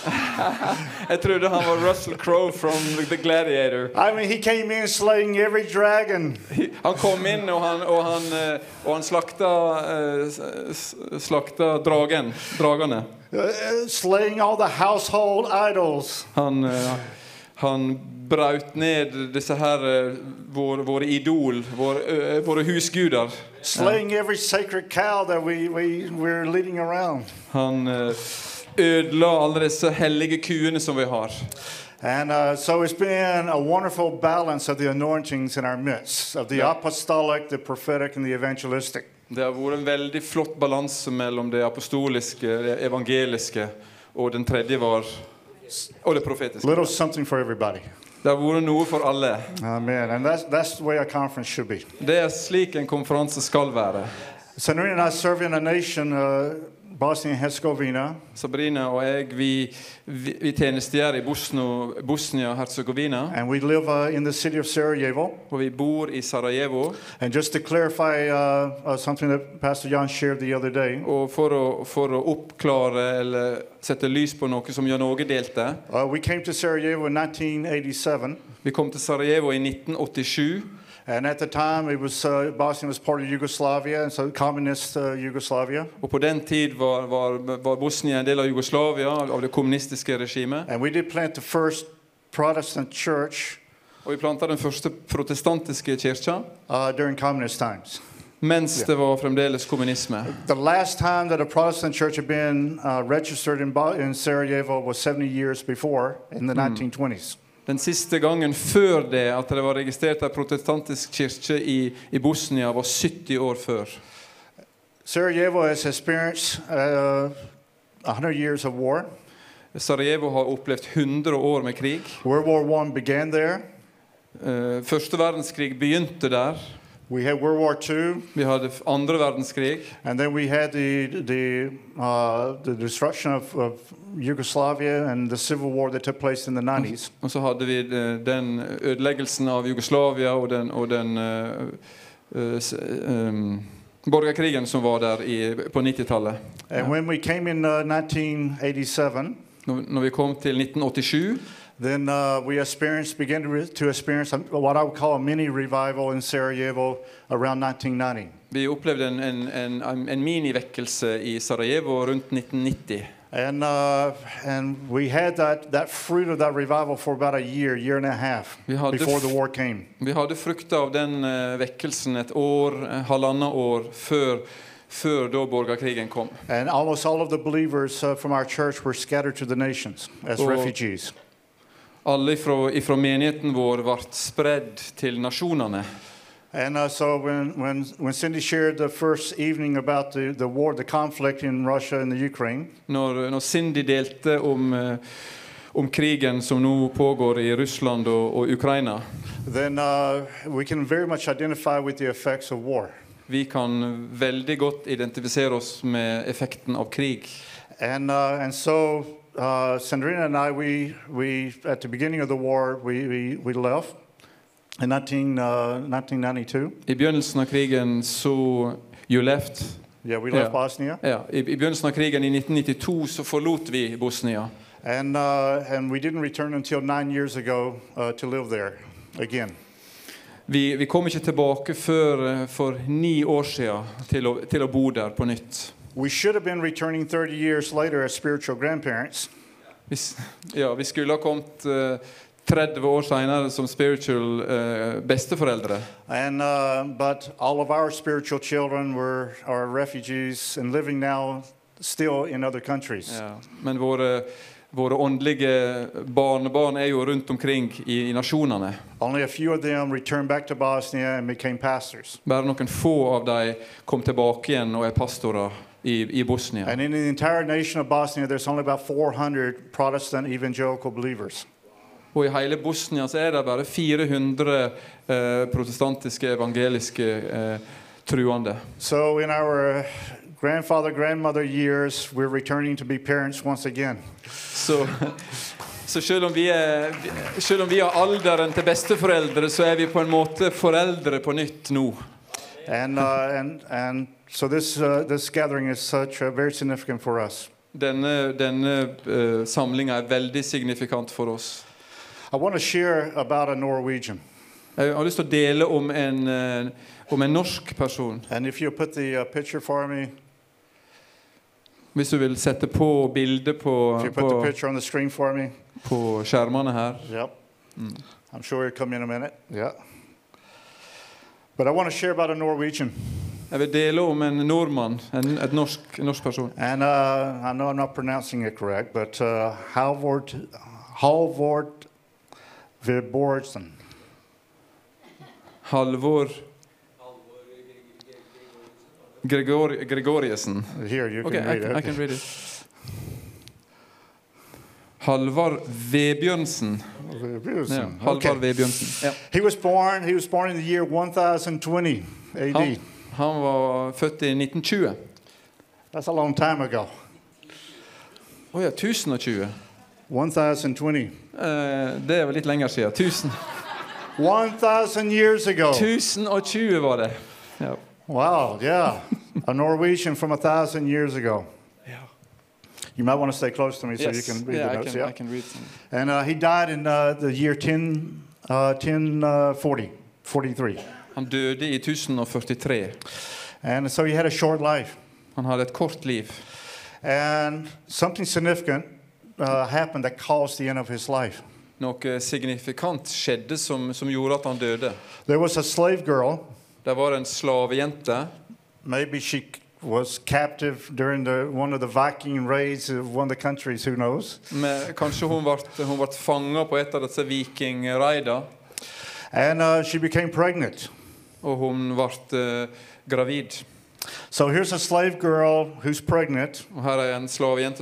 <laughs> Jeg trodde han var Russell Crowe from The Gladiator. I mean, he came in slaying every dragon. Han kom inn, og han, og han, eh, og han slakta, uh, slakta dragen, dragene. Uh, slaying all the household idols. Han, uh, han braut ned disse her eh, våre, idol, våre, ø, våre husguder. Slaying every sacred cow that we, we, we're leading around. Han eh, ødela alle disse hellige kuene som vi har. And uh, so it's been a wonderful balance of the anointings in our midst of the apostolic, the prophetic, and the evangelistic. Det har vært en veldig flott balanse mellom det apostoliske, det evangeliske, og den tredje var Og det profetiske. Little something for everybody. Det har vært noe for alle. Amen. And that's, that's the way a conference should be. Det er slik en konferanse skal være. So and I serve in a nation, uh, Bosnia and Herzegovina, Sabrina og jeg vi, vi, vi tjenestegjør i Bosnia-Hercegovina. uh. Og vi bor i Sarajevo. Clarify uh, uh, day, Og for å, for å oppklare eller sette lys på noe som Jan Åge delte uh, we came to Sarajevo in 1987. Vi kom til Sarajevo i 1987. And at the time, it was uh, Bosnia was part of Yugoslavia, and so communist uh, Yugoslavia. Og på den tid var, var, var Bosnia en del av Jugoslavia, av det kommunistiske regimet. And we did plant the first Protestant church Og vi planta den første protestantiske kirka uh, during communist times. mens det var fremdeles kommunisme. The last time that a Protestant church had been uh, registered in, in Sarajevo was 70 years before, in the 1920s. Den siste gangen før det at det var registrert en protestantisk kirke i, i Bosnia, var 70 år før. Sarajevo has experienced uh, 100 years of war. Sarajevo har opplevd 100 år med krig. World War I began there. Uh, Første verdenskrig begynte der. We had World War II, Vi hadde andre verdenskrig. and then we had the, the, uh, the destruction of, of Yugoslavia and the civil war that took place in the 90s. Og så hadde vi eh, den ødeleggelsen av Jugoslavia og den, og den uh, s- borgerkrigen som var der i, på 90-tallet. And when we came in uh, 1987, Når, når vi kom til 1987, then uh, we experienced, began to, to experience what I would call a mini revival in Sarajevo around 1990. vi opplevde en, en, en, en minivekkelse i Sarajevo rundt 1990. And, uh, and we had that, that fruit of that revival for about a year, year and a half before the war came. Vi frukter av den eh, vekkelsen et år, eh, år før, før da borgerkrigen kom. And almost all of the believers uh, from our church were scattered to the nations as refugees. Alle fra menigheten vår ble spredd til nasjonene. And uh, so when, when, when Cindy shared the first evening about the, the war, the conflict in Russia and the Ukraine, Når, når Cindy delte om, uh, om krigen som nå pågår i Russland og, og Ukraina, then uh, we can very much identify with the effects of war. vi kan veldig godt identifisere oss med effekten av krig. And, uh, and so uh, Sandrina and I, we, we, at the beginning of the war, we, we, we left. in 19, uh, 1992. I begynnelsen av krigen så You left. Yeah, we left Yeah. Bosnia. Ja, i, I begynnelsen av krigen i 1992 så forlot vi Bosnia. And, uh, and we didn't return until nine years ago uh, to live there again. Vi, vi kom ikke tilbake før for ni år siden til å, til å bo der på nytt. We should have been returning 30 years later as spiritual grandparents, ja, vi skulle ha kommet eh, 30 år senere som spiritual eh, besteforeldre. and, uh, but all of our spiritual children were, are refugees and living now still in other countries. Ja. Men våre, våre åndelige barnebarn er jo rundt omkring i, i nasjonene. Only a few of them returned back to Bosnia and became pastors. Bare noen få av dem kom tilbake igjen og er pastorer i, i Bosnia. And in the entire nation of Bosnia, there's only about 400 Protestant evangelical believers. Og i hele Bosnia så er det bare 400 eh, protestantiske, evangeliske eh, truende. So in our grandfather, grandmother years, we're returning to be parents once again. Så, så selv, om vi er, selv om vi har alderen til besteforeldre, så er vi på en måte foreldre på nytt nå. And, uh, and, and so this, uh, this gathering is such uh, very significant for us. Denne, denne uh, samlinga er veldig signifikant for oss. I want to share about a Norwegian. Jeg har lyst til å dele om en, uh, om en norsk person. And if you put the uh, picture for me, Hvis du vil sette på bildet på, if you put the på, picture on the screen for me. på skjermene her. Yep. I'm sure you'll come in a minute. Yeah. But I want to share about a Norwegian. Jeg vil dele om en nordmann, en, et norsk, norsk person. And uh, I know I'm not pronouncing it correct, but uh, Halvord, Halvord Viborgsen. Halvor Gregor, Gregoriussen. Here, you can Okay, I, read can- it. I can read it. Halvard Vebjørnsen. Viborgsen. Halvard Okay. Vebjørnsen. Ja. He was born. He was born in the year 1020 AD. Han, han var født i 1920. That's a long time ago. Å ja, 1020. 1020. Eh, det er vel litt lenger siden. 1000. 1000 years ago. 1020 var det. Ja. Wow, yeah. a Norwegian from a thousand years ago. Yeah. You might want to stay close to me so you can read yeah, the I notes. can, yeah. I can read some. And uh, he died in uh, the year 10, uh, 1040, 43. Han døde i 1043. And so he had a short life. Han hadde et kort liv. And something significant uh, happened that caused the end of his life. Noe signifikant skjedde som, som gjorde at han døde. There was a slave girl. Det var en slavejente. Maybe she was captive during the, one of the Viking raids of one of the countries, who knows? Men kanskje hun ble, hun ble fanga på et av disse vikingraidene. And uh, she became pregnant. Og hun ble eh, gravid. So here's a slave girl who's pregnant,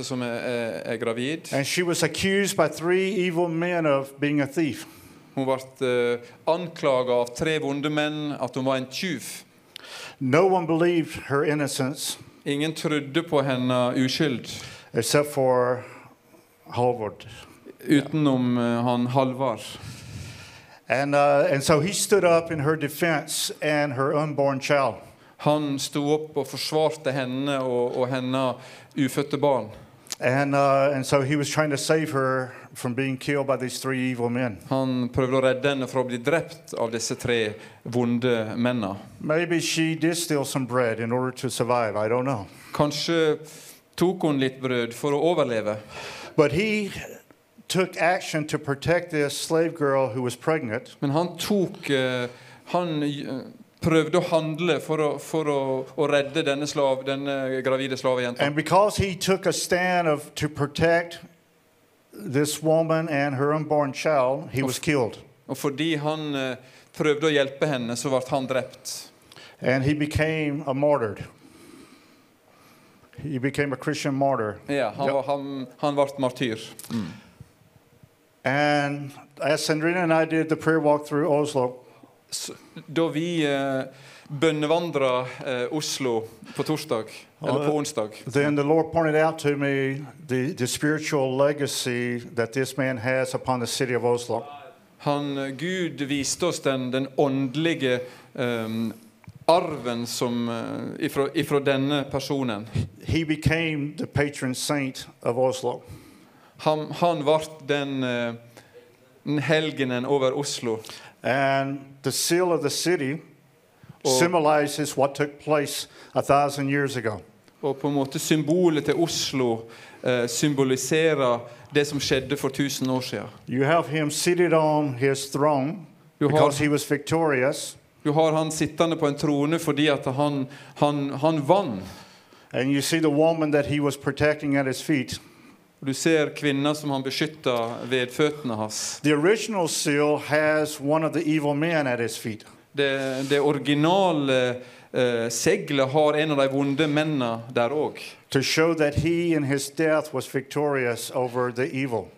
som er, er, er gravid. and she was accused by three evil men of being a thief. Hun ble uh, anklaga av tre vonde menn at hun var en tyv. No one believed her innocence Ingen trodde på henne uskyld, except for Halvard. utenom uh, han Halvard. And, uh, and so he stood up in her defense and her unborn child. Han sto opp og forsvarte henne og, og hennes ufødte barn. And, uh, and so he was trying to save her from being killed by these three evil men. Han prøvde å redde henne fra å bli drept av disse tre vonde mennene. Maybe she did steal some bread in order to survive. I don't know. Kanskje tok hun litt brød for å overleve. But he took action to protect this slave girl who was pregnant. Men han tok uh, Han uh, prøvde å handle for å, for å, å redde denne, slav, denne gravide slavejenta. And because he took a stand of, to protect this woman and her unborn child, he was killed. Og fordi han uh, prøvde å hjelpe henne, så ble han drept. And he became a martyr. He became a Christian martyr. Ja, han, yep. han, han ble martyr. And as Sandrina and I did the prayer walk through Oslo, da vi eh, bønnevandra eh, Oslo på torsdag, eller på onsdag, then the Lord pointed out to me the, the spiritual legacy that this man has upon the city of Oslo. Han, eh, Gud viste oss den, den åndelige eh, arven som, eh, ifra, ifra denne personen. He became the patron saint of Oslo. Han, han ble den, eh, den helgenen over Oslo. And the seal of the city symbolizes what took place a thousand years ago. Og på en måte symbolet til Oslo eh, symboliserer det som skjedde for 1000 år siden. You have him seated on his throne You because he was victorious. Du har han sittende på en trone fordi at han, han, han vant. And you see the woman that he was protecting at his feet. Du ser kvinner som han beskytta ved føttene hans. The original seal has one of the evil men at his feet. Det, det originale uh, seglet har en av de vonde mennene der òg. to show that he in his death was victorious over the evil.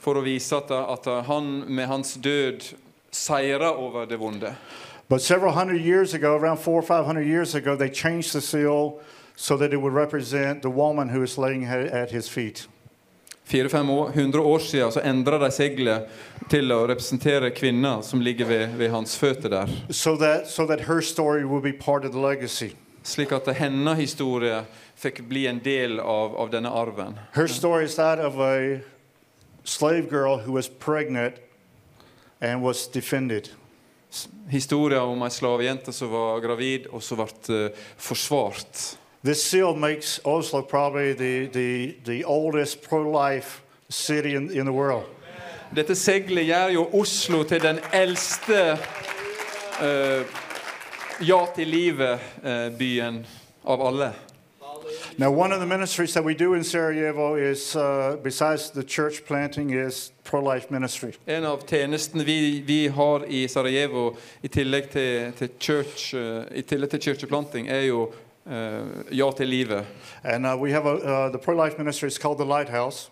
For å vise at, at han med hans død seira over det vonde. But several hundred years ago, around four or five hundred years ago, they changed the seal so that it would represent the woman who is laying at his feet. 400-500 år siden så endra de seglet til å representere kvinna som ligger ved, ved hans føtter der. So that, so that. Slik at hennes historie fikk bli en del av, av denne arven. Her story is that of a slave girl who was pregnant and was defended. Historien om ei slavejente som var gravid, og som ble eh, forsvart. This seal makes Oslo probably the, the, the oldest pro life city in, in the world. Dette seglet gjør jo Oslo til den eldste uh, ja til livet-byen av alle. Now, one of the ministries that we do in Sarajevo is, uh, besides the church planting, is pro-life ministry. En av tjenestene vi, vi har i Sarajevo, i tillegg til, til, church, uh, i tillegg til kirkeplanting, er jo eh, Ja til livet. And uh, we have a, uh, the pro-life ministry is called the Lighthouse.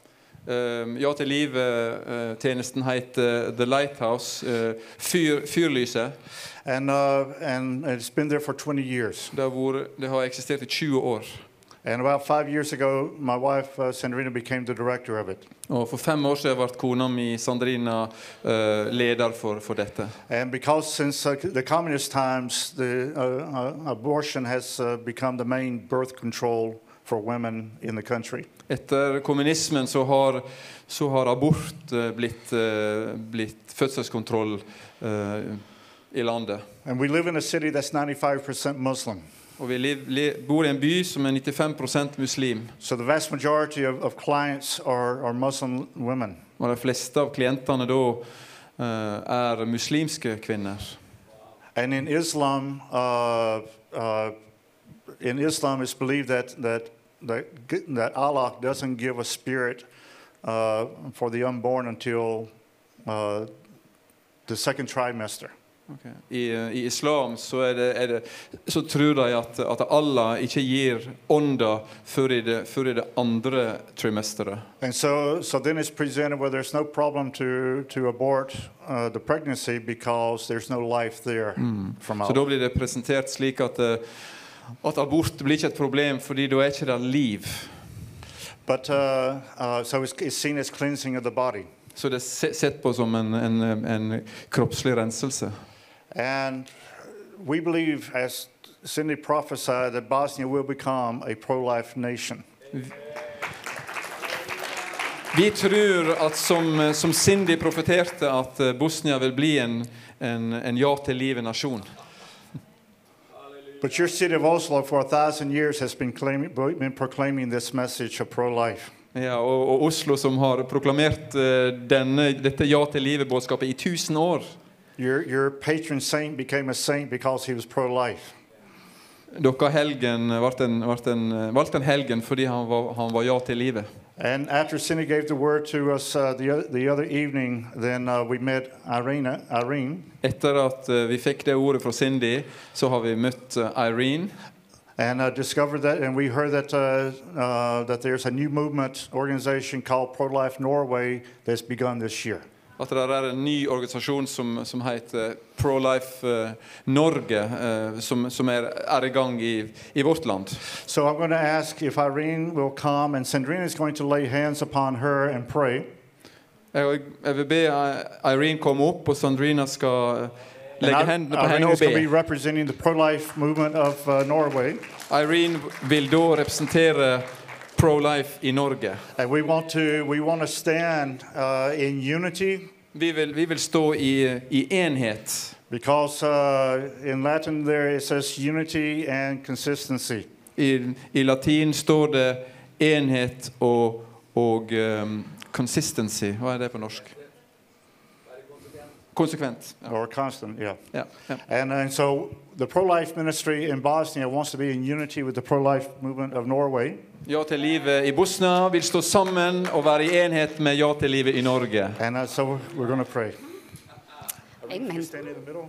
Eh, ja til livet-tjenesten heter The Lighthouse. eh, fyr, fyrlyset. And, uh, and it's been there for 20 years. Det har, vært, det har eksistert i 20 år. And about five years ago, my wife, uh, Sandrina, became the director of it. Og For fem år siden ble kona mi Sandrina uh, leder for, for dette. And because since uh, the communist times, the uh, uh, abortion has uh, become the main birth control for women in the country. Etter kommunismen så har, så har abort eh, blitt, eh, blitt fødselskontroll i landet. And we live in a city that's 95% Muslim. Og vi liv, li, bor i en by som er 95 muslim. So the vast majority of, of clients are, are Muslim women. Og de fleste av klientene da eh, er muslimske kvinner. And in Islam, uh, uh, in Islam, it's believed that, that, that, that Allah doesn't give a spirit uh, for the unborn until uh, the second trimester. Ok. I, eh, I islam så, er det, er det, så tror de at, at Allah ikke gir ånda før i det, før i det andre trimesteret. So, so then it's presented where there's no problem to, to abort uh, the pregnancy because there's no life there from Så da blir det presentert slik at, eh, at abort blir ikke et problem, fordi da er ikke det liv. But uh, uh, so it's, it's seen as cleansing of the body. Så det er sett på som en, en, en kroppslig renselse. And we believe, as Cindy prophesied, that Bosnia will become a pro life nation. Vi tror at som, som Cindy profeterte, at eh, Bosnia vil bli en, en, en ja til livet-nasjon. But your city of Oslo, for a thousand years, has been, claiming, been proclaiming this message of pro life. Ja, og, og Oslo, som har proklamert eh, denne, dette ja til livet-budskapet i 1000 år. Your, your patron saint became a saint because he was pro life. Dere helgen ble en, ble en, valgte en helgen fordi han var, han var ja til livet. And after Cindy gave the word to us uh, the, the other evening, then uh, we met Irene, Irene. Etter at eh, vi fikk det ordet fra Cindy, så har vi møtt eh, Irene. and uh, discovered that, and we heard that uh, uh, that there's a new movement organization called Pro Life Norway that's begun this year. At det er en ny organisasjon som, som heter Pro-Life eh, Norge, eh, som, som er, er i gang i, i vårt land. So I'm going to ask if Irene will come, and Sandrina is going to lay hands upon her and pray. Jeg, jeg vil be Irene komme opp, og Sandrina skal legge I- hendene på henne og be be. representing the movement of uh, Norway, Irene vil da representere Pro-Life i Norge. we want to we want to stand uh, in unity Vi vil, vi vil stå i, i enhet. because uh, in Latin there it says unity and consistency. I, I latin står det enhet og, og um, consistency. Hva er det på norsk? Konsekvent. Ja. Or constant, yeah. Ja, ja. And, and so the pro life ministry in Bosnia wants to be in unity with the pro life movement of Norway. Ja til livet i Bosnia vil stå sammen og være i enhet med Ja til livet i Norge. And uh, so we're going to pray. Amen. Stand in the middle.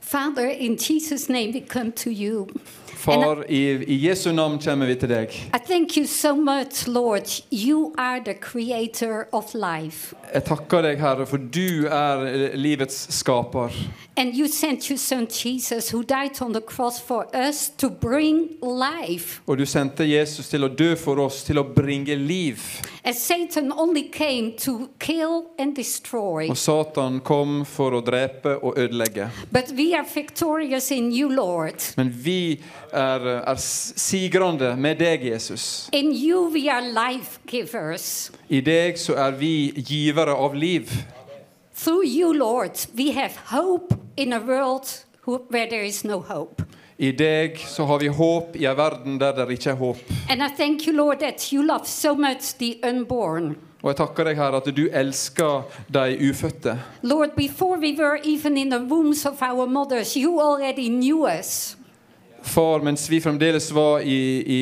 Father, in Jesus' name we come to you. Far, i, i Jesu navn kommer vi til deg. I thank you so much, Lord. You are the creator of life. Jeg takker deg, Herre, for du er livets skaper. And you sent your son Jesus, who died on the cross for us to bring life. Og du sendte Jesus til å dø for oss, til å bringe liv. Satan only came to kill and destroy. Og Satan kom for å drepe og ødelegge. But we are victorious in you, Lord. Men vi er, er sigrende med deg, Jesus. In you we are life givers. I deg så er vi givere av liv. You, Lord, no. I deg så har vi håp i en verden der det ikke er håp. You, Lord, so. Og jeg takker deg, Herre, at du elsker de ufødte. Lord, before we were even in the wombs of our mothers, you already knew us. Far, mens vi fremdeles var i, i,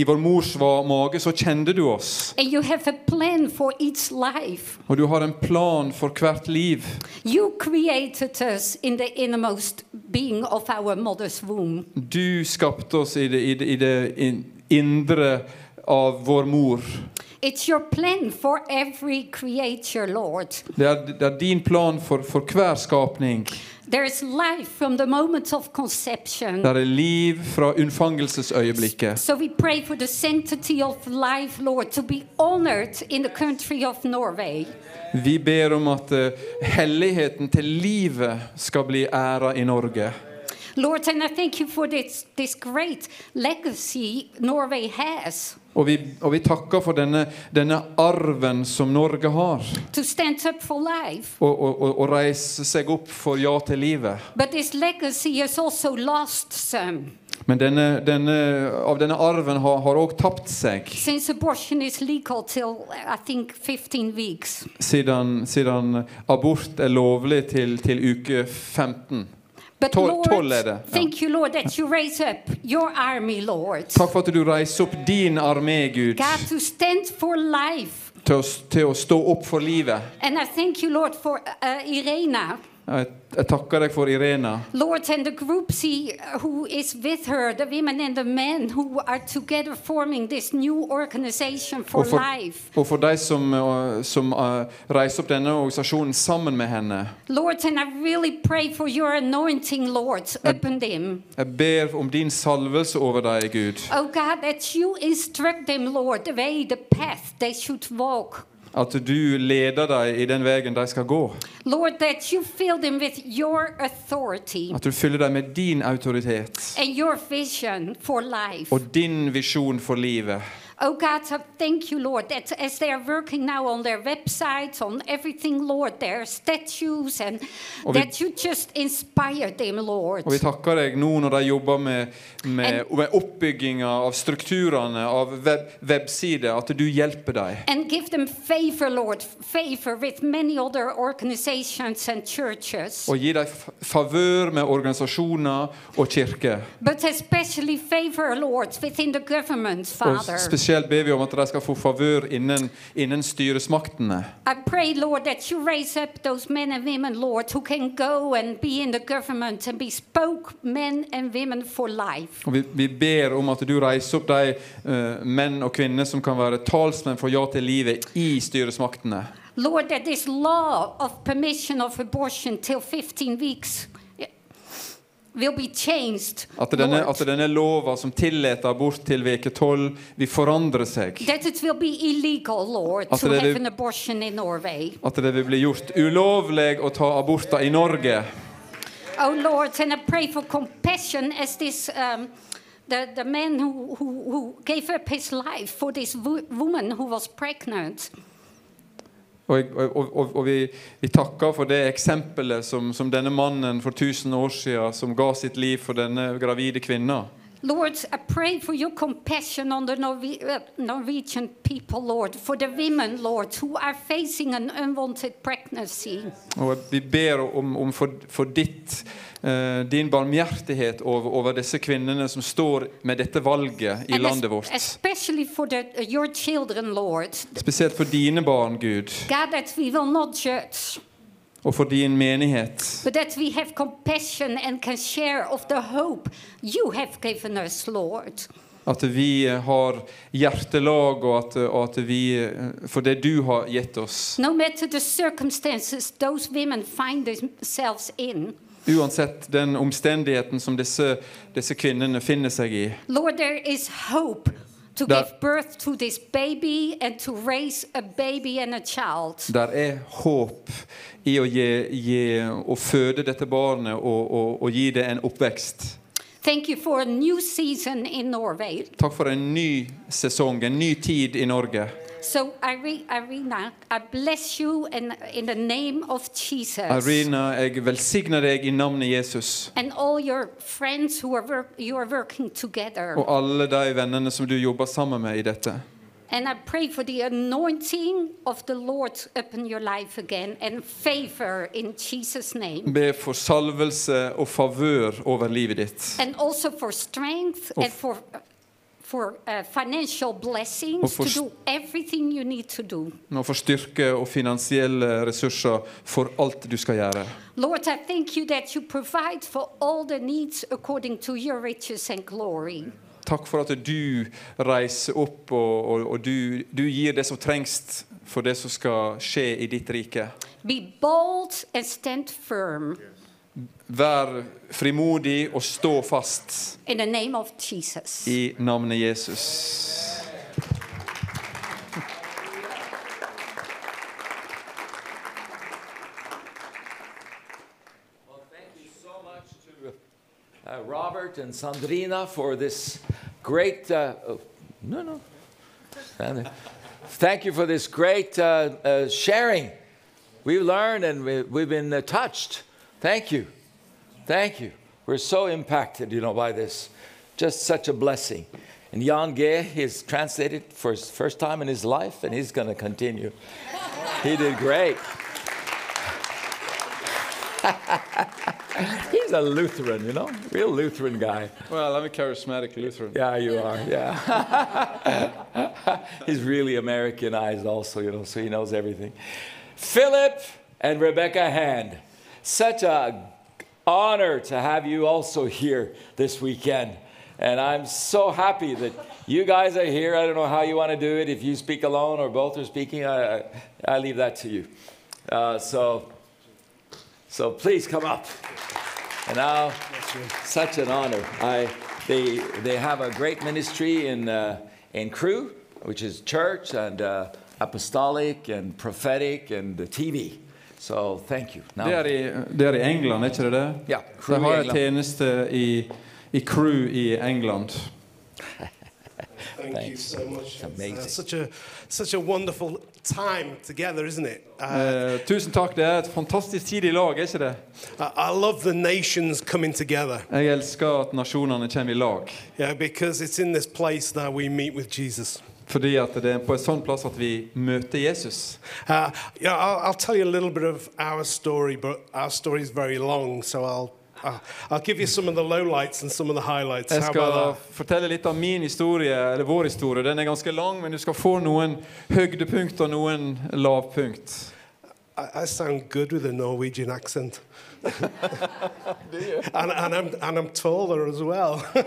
i vår mors var mage, så kjente du oss. And you have a plan for each life. Og du har en plan for hvert liv. You created us in the innermost being of our mother's womb. Du skapte oss i det, i det, i det in- indre av vår mor. It's your plan for every creature, Lord. Det er, det er din plan for, for hver skapning. Det er liv fra unnfangelsesøyeblikket. So we pray for the sanctity of life, Lord, to be honored in the country of Norway. Vi ber om at eh, helligheten til livet skal bli æra i Norge. Lord, and I thank you for this, this great legacy Norway has Og vi, og vi takker for denne, denne arven som Norge har. Og, og, og, og reise seg opp for ja til livet. Men denne, denne, av denne arven har, òg tapt seg till, think, 15 weeks. siden, siden abort er lovlig til, til uke 15. But Lord, thank you, Lord, that you raise up your army, Lord. Takk for at du reiser opp din armé, Gud, God, to stand for life. til å, til å stå opp for livet. And I thank you, Lord, for uh, Irena. Jeg, takker deg for Irena. Lord, and the group C who is with her, the women and the men who are together forming this new organization for, Og for, life. og for de som, uh, som uh, reiser opp denne organisasjonen sammen med henne. Lord, and I really pray for your anointing, Lord, upon them. Jeg ber om din salvelse over dem, Gud. Oh God, that you instruct them, Lord, the way, the path they should walk. At du leder dem i den veien de skal gå. Lord, that you fill them with your authority At du fyller dem med din autoritet and your vision for life. og din visjon for livet. Oh God, thank you, Lord, that as they are working now on their websites, on everything, Lord, their statues, and vi- that you just inspire them, Lord. Og vi takker deg nå når de jobber med, med, med oppbygginga av strukturene, av web, websider, at du hjelper dem. And give them favor, Lord, favor with many other organizations and churches. Og gi dem favør med organisasjoner og kirker. But especially favor, Lord, within the government, Og Father. Spesielt ber vi om at de skal få favør innen, innen styresmaktene. I pray, Lord, that you raise up those men and women, Lord, who can go and be in the government and be spokesmen and women for life. Og vi, vi ber om at du reiser opp de uh, menn og kvinner som kan være talsmenn for ja til livet i styresmaktene. Lord, that this law of permission of abortion till 15 weeks will be changed. At denne, Lord. at denne lova som tillater abort til veke 12, vil forandre seg. That it will be illegal, Lord, At to det have an abortion in Norway. At det vil bli gjort ulovlig å ta aborter i Norge. Oh Lord, and I pray for compassion as this um, the, the man who, who, who gave up his life for this wo- woman who was pregnant. Og, og, og, og vi, vi takker for det eksempelet som, som denne mannen for 1000 år siden som ga sitt liv for denne gravide kvinna. Lord, I pray for your compassion on the uh, Norwegian people, Lord, for the women, Lord, who are facing an unwanted pregnancy. Og vi ber om, om for, for ditt, din barmhjertighet over, over disse kvinnene som står med dette valget i And landet vårt. especially for the, uh, your children, Lord. Spesielt for dine barn, Gud, God, that we will not judge, og for din menighet. but that we have compassion and can share of the hope you have given us, Lord. At vi eh, har hjertelag, og at, og at vi eh, For det du har gitt oss. No matter the circumstances those women find themselves in, Uansett den omstendigheten som disse, disse kvinnene finner seg i. Lord, there is hope to der, give birth to this baby and to raise a baby and a child. Der er håp i å, gi, gi, å føde dette barnet og, og, og gi det en oppvekst. Thank you for a new season in Norway. Takk for en ny sesong, en ny tid i Norge. So, Irina, I bless you in, in the name of Jesus. Irina, jeg velsigner deg i navnet Jesus. And all your friends who are work, you are working together. Og alle de vennene som du jobber sammen med i dette. And I pray for the anointing of the Lord upon your life again and favor in Jesus' name. Be for salvelse og favør over livet ditt. And also for strength Of- and for, for uh, financial blessings for to do everything you need to do. Og for styrke og finansielle ressurser for alt du skal gjøre. Lord, I thank you that you provide for all the needs according to your riches and glory. Takk for at du reiser opp og, og, og du, du gir det som trengs for det som skal skje i ditt rike. Be bold and stand firm Vær frimodig og stå fast in the name of Jesus. i navnet Jesus. Uh, Robert and Sandrina for this great. Uh, oh, no, no. Thank you for this great uh, uh, sharing. We've learned and we, we've been uh, touched. Thank you. Thank you. We're so impacted, you know, by this. Just such a blessing. And Jan Ge is translated for his first time in his life, and he's going to continue. He did great. <laughs> <laughs> He's a Lutheran, you know, real Lutheran guy. Well, I'm a charismatic Lutheran. Yeah, you are. Yeah. <laughs> He's really Americanized, also, you know, so he knows everything. Philip and Rebecca Hand, such a honor to have you also here this weekend. And I'm so happy that you guys are here. I don't know how you want to do it. If you speak alone or both are speaking, I, I, I leave that to you. Uh, so, so please come up. And now, such an honor. I, they, they have a great ministry in, uh, in Crew, which is church and uh, apostolic and prophetic and the TV. So thank you. Now, Det er, i, det er i England, er ikke det det? Ja, Crew De i har en England. tjeneste i, i Crew i England. Thank you so much. It's amazing. Uh, such a such a wonderful time together, isn't it? Uh, Eh, tusen takk. Det er et fantastisk tid i lag, er ikke det? I, love the nations coming together. Jeg elsker at nasjonene kommer i lag. Yeah, because it's in this place that we meet with Jesus. Fordi at det er på en sånn plass at vi møter Jesus. Uh, yeah, I'll, I'll tell you a little bit of our story, but our story is very long, so I'll I'll give you some of the lowlights and some of the highlights. Jeg skal fortelle litt av min historie, eller vår historie. Den er ganske lang, men du skal få noen høydepunkt og noen lavpunkt. I, I sound good with a Norwegian accent. <laughs> and, and, I'm, and I'm taller as well. <laughs>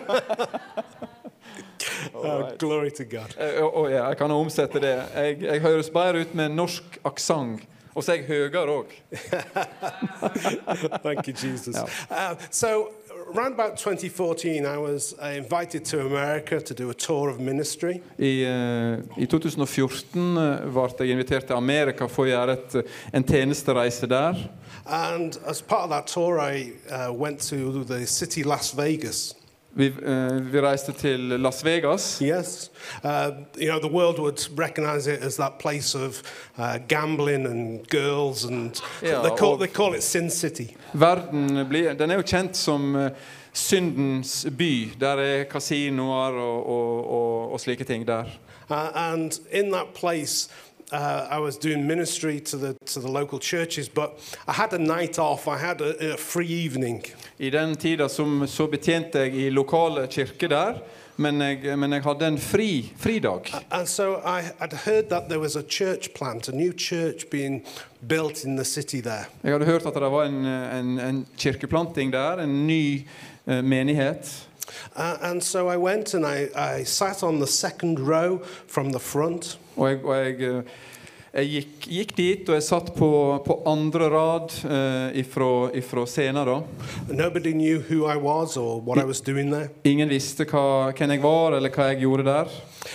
oh, glory to God. Eh, og- og ja, jeg kan omsette det. Jeg, jeg høres bedre ut med norsk aksent. Og så er jeg høyere òg. <laughs> Thank you, Jesus. Uh, so, around about 2014, I was uh, invited to America to do a tour of ministry. I, uh, I 2014 eh, ble jeg invitert til Amerika for å gjøre et, eh, en tjenestereise der. And as part of that tour, I uh, went to the city Las Vegas. Vi, uh, vi reiste til Las Vegas. Yes. Uh, you know, the world would recognize it as that place of uh, gambling and girls, and ja, they, call, they call it Sin City. Verden blir, den er jo kjent som uh, syndens by. Der er kasinoer og, og, og, og slike ting der. Uh, and in that place, uh, I was doing ministry to the, to the local churches, but I had a night off. I had a, a free evening. I den tida som, så betjente jeg i lokale kirker der, men jeg, men jeg hadde en fri, fridag. And so I had heard that there was a church plant, a new church being built in the city there. Jeg hadde hørt at det var en, en, en kirkeplanting der, en ny eh, menighet. Uh, and so I went and I, I sat on the second row from the front. Og jeg, og jeg, eh, jeg gikk, gikk dit, og jeg satt på, på andre rad uh, ifra, ifra scenen. da. Nobody knew who I was or what I was doing there. Ingen visste hva, hvem jeg var, eller hva jeg gjorde der.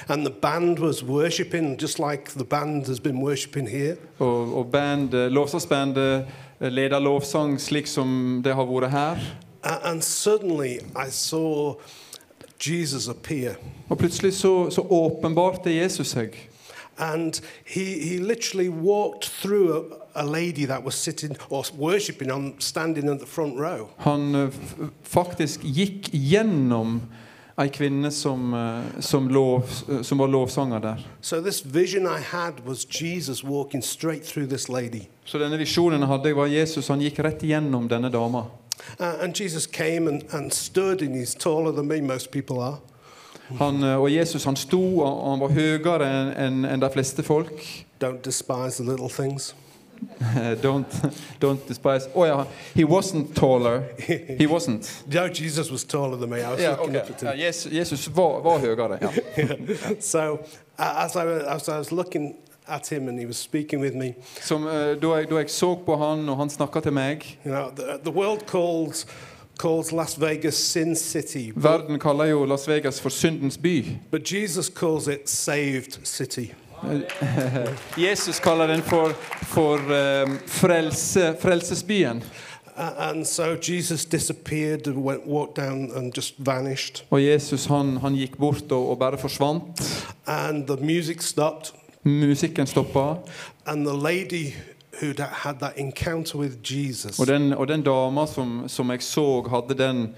And the band was worshipping just like the band has been worshipping here. Og, og band, eh, lovsangsbandet leder lovsang slik som det har vært her. And suddenly I saw Jesus appear. Og plutselig så, så åpenbarte Jesus seg. And he, he literally walked through a, a lady that was sitting or worshipping on standing in the front row. Han eh, faktisk gikk gjennom ei kvinne som, eh, som, lov, som var lovsanger der. So this vision I had was Jesus walking straight through this lady. Så denne visjonen jeg hadde, var Jesus. Han gikk rett gjennom denne dama. Uh, and Jesus came and, and stood, and he's taller than me, most people are. Han, eh, og Jesus han sto, og han var høyere enn enn- enn de fleste folk. Don't despise the little things. <laughs> Don't, don't despise Oh yeah, he wasn't taller. He wasn't. <laughs> No, Jesus was taller than me. I was Ja, looking ok. up at him. Jesus, Jesus var, var høyere. Ja. <laughs> So uh, as, I, as I was looking at him and he was speaking with me, Som, eh, da, jeg, da jeg så på han, og han snakka til meg you know, the, the world calls, calls Las Vegas Sin City, Verden kaller jo Las Vegas for syndens by. but Jesus calls it Saved City. <laughs> Jesus kaller den for, for um, frelse, frelsesbyen. And so Jesus disappeared and went, walked down and just vanished. Og Jesus han, han gikk bort og, og bare forsvant. And the music stopped. Musikken stoppa. And the lady who had that encounter with Jesus, Og den, og den dama som, som jeg så hadde den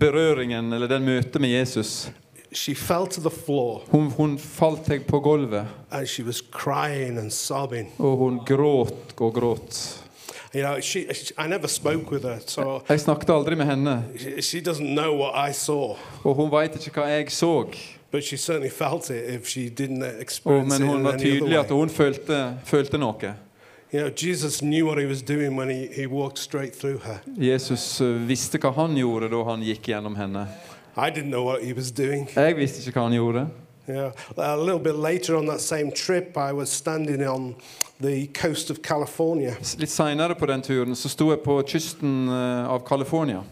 berøringen, eller den møtet med Jesus, she fell to the floor hun, hun falt på gulvet. and she was crying and sobbing. Og hun gråt og gråt. You know, she, I never spoke with her, so Jeg snakket aldri med henne, she, she doesn't know what I saw. og hun veit ikke hva jeg så. Men hun var tydelig at hun følte, følte noe. You know, Jesus he he, eh, visste hva han gjorde da han gikk gjennom henne. Jeg visste ikke hva han gjorde. Yeah. A little bit later on that same trip, I was standing on the coast of California. Litt senere på den turen så sto jeg på kysten eh, av California.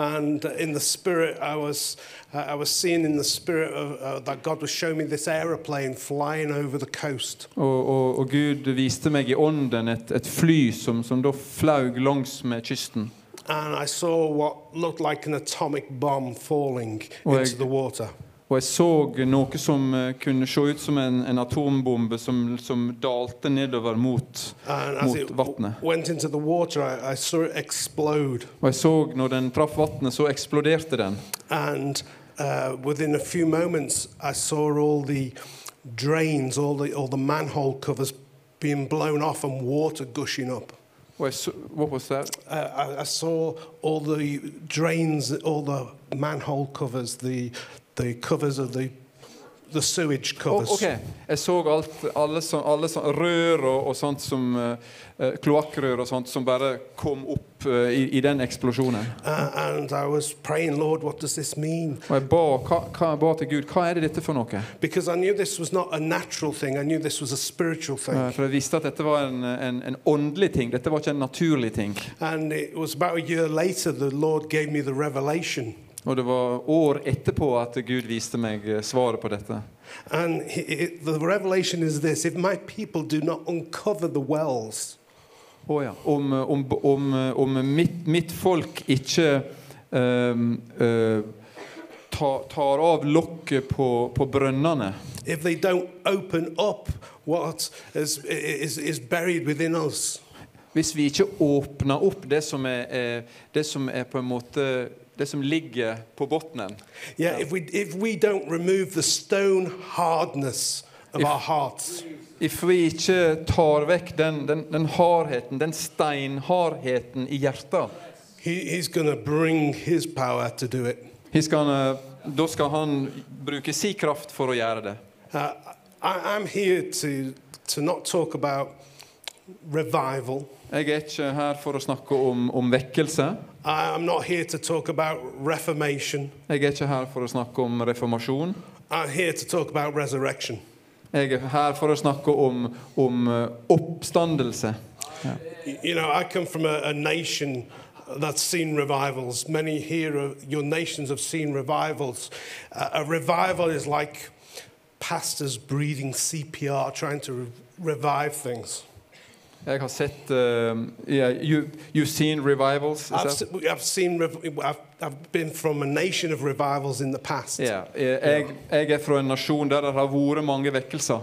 And in the spirit, I was, uh, I was seeing in the spirit of, uh, that God was showing me this aeroplane flying over the coast. Og, og, og Gud viste meg i ånden et, et fly som, som da flaug langs med kysten. And I saw what looked like an atomic bomb falling Oh, into I- the water. Og jeg så noe som eh, kunne se ut som en, en atombombe som, som dalte nedover mot, mot vannet. went into the water, I, I saw it explode. Og jeg så når den traff vannet, så eksploderte den. And uh, within a few moments, I saw all the drains, all the, all the manhole covers being blown off and water gushing up. What was that? Uh, I, I saw all the drains, all the manhole covers, the, the covers of the the sewage covers. ok, Jeg så alt, alle, så, alle så, rør og, og sånt som eh, kloakkrør og sånt som bare kom opp eh, i, i den eksplosjonen. Uh, and I was praying, Lord, what does this mean? Og jeg ba, hva, hva, ba til Gud hva er det dette for noe? I knew this was not a natural thing, I knew this was a spiritual thing. For jeg visste at dette var en, en, en åndelig ting. Dette var ikke en naturlig ting. And it was about a year later the Lord gave me the revelation. Og det var år etterpå at Gud viste meg eh, svaret på dette. And he, it, the revelation is this if my people do not uncover the wells, oh, ja. Om, om, om, om mitt, mitt folk ikke um, uh, tar, tar av lokket på, på brønnene if they don't open up what is, is, is buried within us, Hvis vi ikke åpner opp det som er, er, det som er på en måte Det som ligger på bunnen yeah, if, we, if we don't remove the stone hardness of If- our hearts, If we ikke tar vekk den, den, den hardheten, den steinhardheten i hjertet he, He's to bring His power to do it. He's gonna, Da skal han bruke si kraft for å gjøre det. Uh, I, I'm here to, to not talk about revival. Jeg er ikke her for å snakke om, om vekkelse. I'm not here to talk about reformation. Jeg er ikke her for å snakke om reformasjon. I'm here to talk about resurrection. Jeg er her for å snakke om, om eh, oppstandelse. Y- You know, I come from a, a nation that's seen revivals. Many here, are, your nations have seen revivals. Uh, a revival is like pastors breathing CPR, trying to re- revive things. Jeg har sett eh, yeah, you, You've seen revivals? I've, se- I've seen, I've, I've been from a nation of revivals in the past. Yeah. jeg, jeg er fra en nasjon der det har vært mange vekkelser.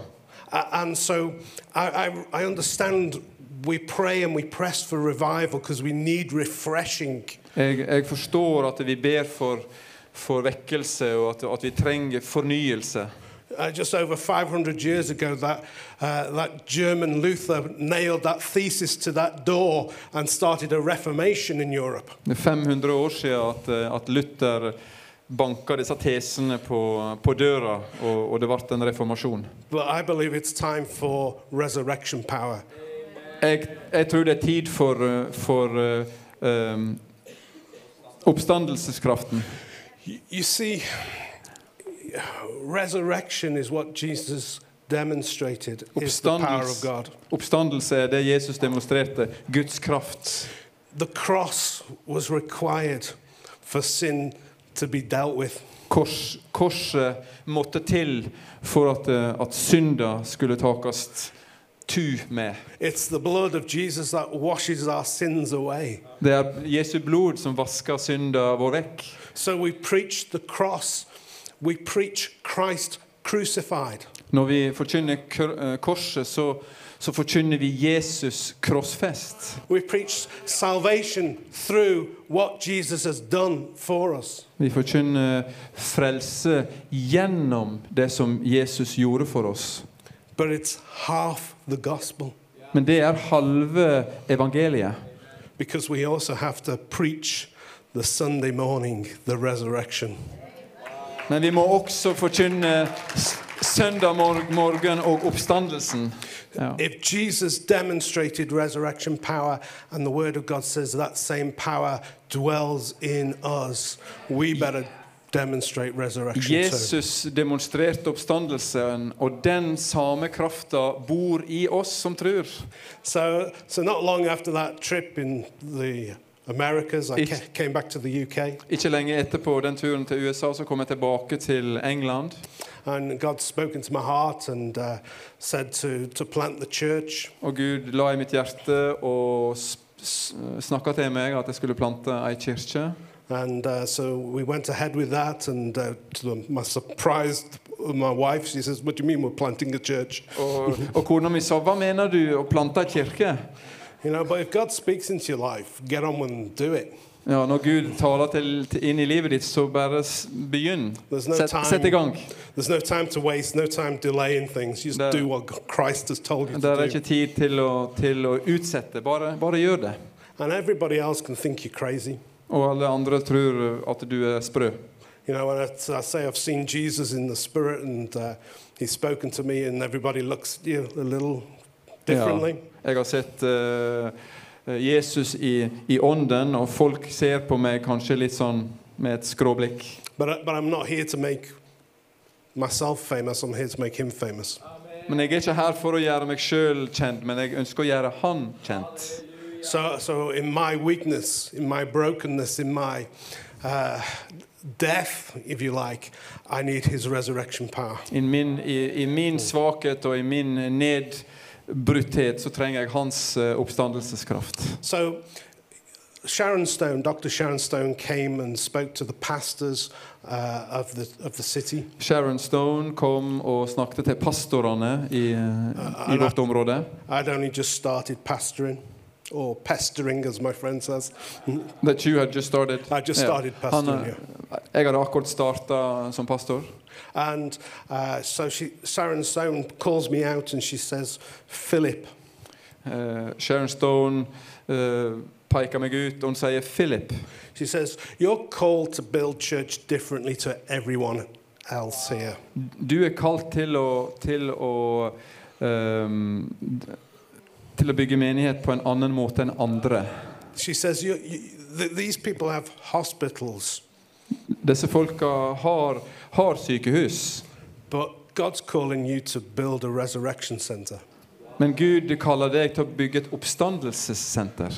Uh, and so I, I, I understand we pray and we press for revival because we need refreshing. Jeg, jeg forstår at vi ber for, for vekkelse, og at, at vi trenger fornyelse. Uh, just over 500 years ago, that, uh, that German Luther nailed that thesis to that door and started a reformation in Europe. Det er 500 år siden at, eh, at Luther banka disse tesene på, på døra, og, og det ble en reformasjon. But I believe it's time for resurrection power. Jeg, jeg tror det er tid for, eh, for eh, em, oppstandelseskraften. You see, resurrection is what Jesus demonstrated is the power of God. oppstandelse er det Jesus demonstrerte. Guds kraft. The cross was required for sin to be dealt with. Kors, korset måtte til for at, eh, at synda skulle takast tu med. It's the blood of Jesus that washes our sins away. Det er Jesu blod som vasker synda vår vekk. So we preach the cross. We preach Christ crucified. Når vi forkynner eh, korset, så, så forkynner vi Jesus krossfest. We preach salvation through what Jesus has done for us. Vi forkynner frelse gjennom det som Jesus gjorde for oss. But it's half the gospel Men det er halve evangeliet. because we also have to preach the Sunday morning, the resurrection. Men vi må også forkynne søndag mor- morgen og oppstandelsen. Ja. If Jesus demonstrated resurrection power and the Word of God says that same power dwells in us, we better demonstrate resurrection too. Jesus demonstrerte oppstandelsen, og den samme krafta bor i oss som tror. So, so not long after that trip in the Americas, I came back to the UK, Ikke lenge etterpå den turen til USA så kom jeg tilbake til England. and my heart uh, said to, to plant the church. Og Gud la i mitt hjerte og snakka til meg at jeg skulle plante ei kirke. And uh, so we went ahead with that, and uh, to my surprise, my wife, she says, What do you mean we're planting a church? Og, og kona mi sa 'Hva mener du å plante kirke?' You know, but if God speaks into your life, get on and do it. Ja, Når Gud taler til, til, inn i livet ditt, så bare begynn. No Sett, i gang. No time to waste, no time delaying things. Just There- do what Christ has told you Det er ikke tid til å, til å utsette. Bare, bare gjør det. And everybody else can think you're crazy. Og alle andre tror at du er sprø. You know, when I, I say I've seen Jesus in the spirit and uh, he's spoken to me, and everybody looks you know, a little differently. Jeg har sett uh, Jesus i, i ånden, og folk ser på meg kanskje litt sånn med et skråblikk. But, but I'm not here to make myself famous, I'm here to make him famous. Men jeg er ikke her for å gjøre meg sjøl kjent, men jeg ønsker å gjøre han kjent. So, so in my weakness, in my brokenness, in my uh, death, if you like, I need his resurrection power. In min, i, I min svakhet og i min nedbrutthet så trenger jeg hans eh, oppstandelseskraft. So Sharon Stone, Dr. Sharon Stone came and spoke to the pastors uh, of, the, of the city. Sharon Stone kom og snakket til pastorene i, uh, i vårt område. I'd only just started pastoring, or pestering, as my friend says. That you had just started. I just yeah. started Han, pastoring, eh, Jeg hadde akkurat starta som pastor. And uh, so she, Sharon Stone calls me out and she says, Philip, Eh, Sharon Stone eh, peker meg ut, hun sier 'Philip'. she says, You're called to build church differently to everyone else here. Du er kalt till å, til å ehm, Til å bygge menighet på en annen måte enn andre. She says, you, you, th- These people have hospitals, Disse folka har, har sykehus, but God's calling you to build a resurrection center. men Gud kaller deg til å bygge et oppstandelsessenter.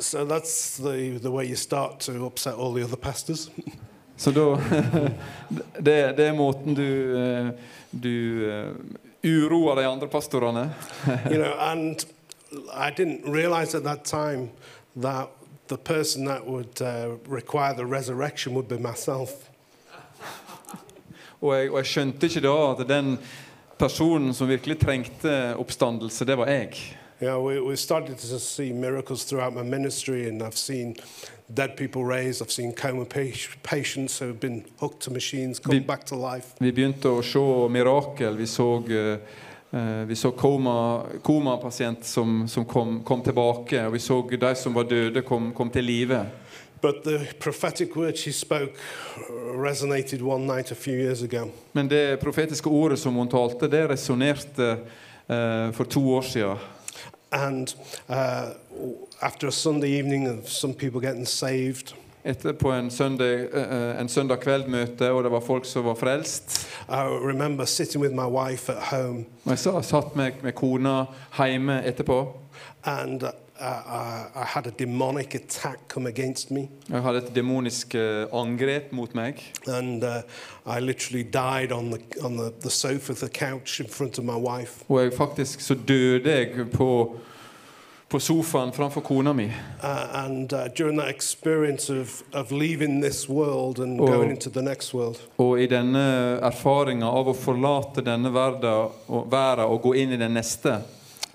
So that's the, the way you start to upset all the other pastors. <laughs> Så da <laughs> det, det er måten du, eh, du eh, uroer de andre pastorene. you know, and I didn't realize at that time that the person that would uh, require the resurrection would be myself. <laughs> Og jeg, og jeg skjønte ikke da at den personen som virkelig trengte oppstandelse, det var jeg. Know, we, we started to see miracles throughout my ministry, and I've seen dead people raised. I've seen coma patients who have been hooked to machines come Vi- back to life. Vi begynte å se mirakel. Vi så, eh, eh, vi så koma, komapasient som, som kom, kom tilbake. Og vi så de som var døde, kom, kom til live. But the prophetic word she spoke resonated one night a few years ago. Men det profetiske ordet som hun talte, det resonnerte uh, for to år siden. And uh, after a Sunday evening of some people getting saved, Etterpå en søndag, eh, en søndag kveld-møte, og det var folk som var frelst. I remember sitting with my wife at home Og jeg sa- satt med, med kona hjemme etterpå. and uh, I, had a demonic attack come against me, Jeg hadde et demonisk eh, angrep mot meg. and uh, I literally died on the on the, the sofa, the couch in front of my wife. Og jeg faktisk så døde jeg på, på sofaen framfor kona mi. Uh, and uh, during that experience of, of leaving this world and going into the next world, Og i denne erfaringa av å forlate denne verden og, verden og gå inn i den neste,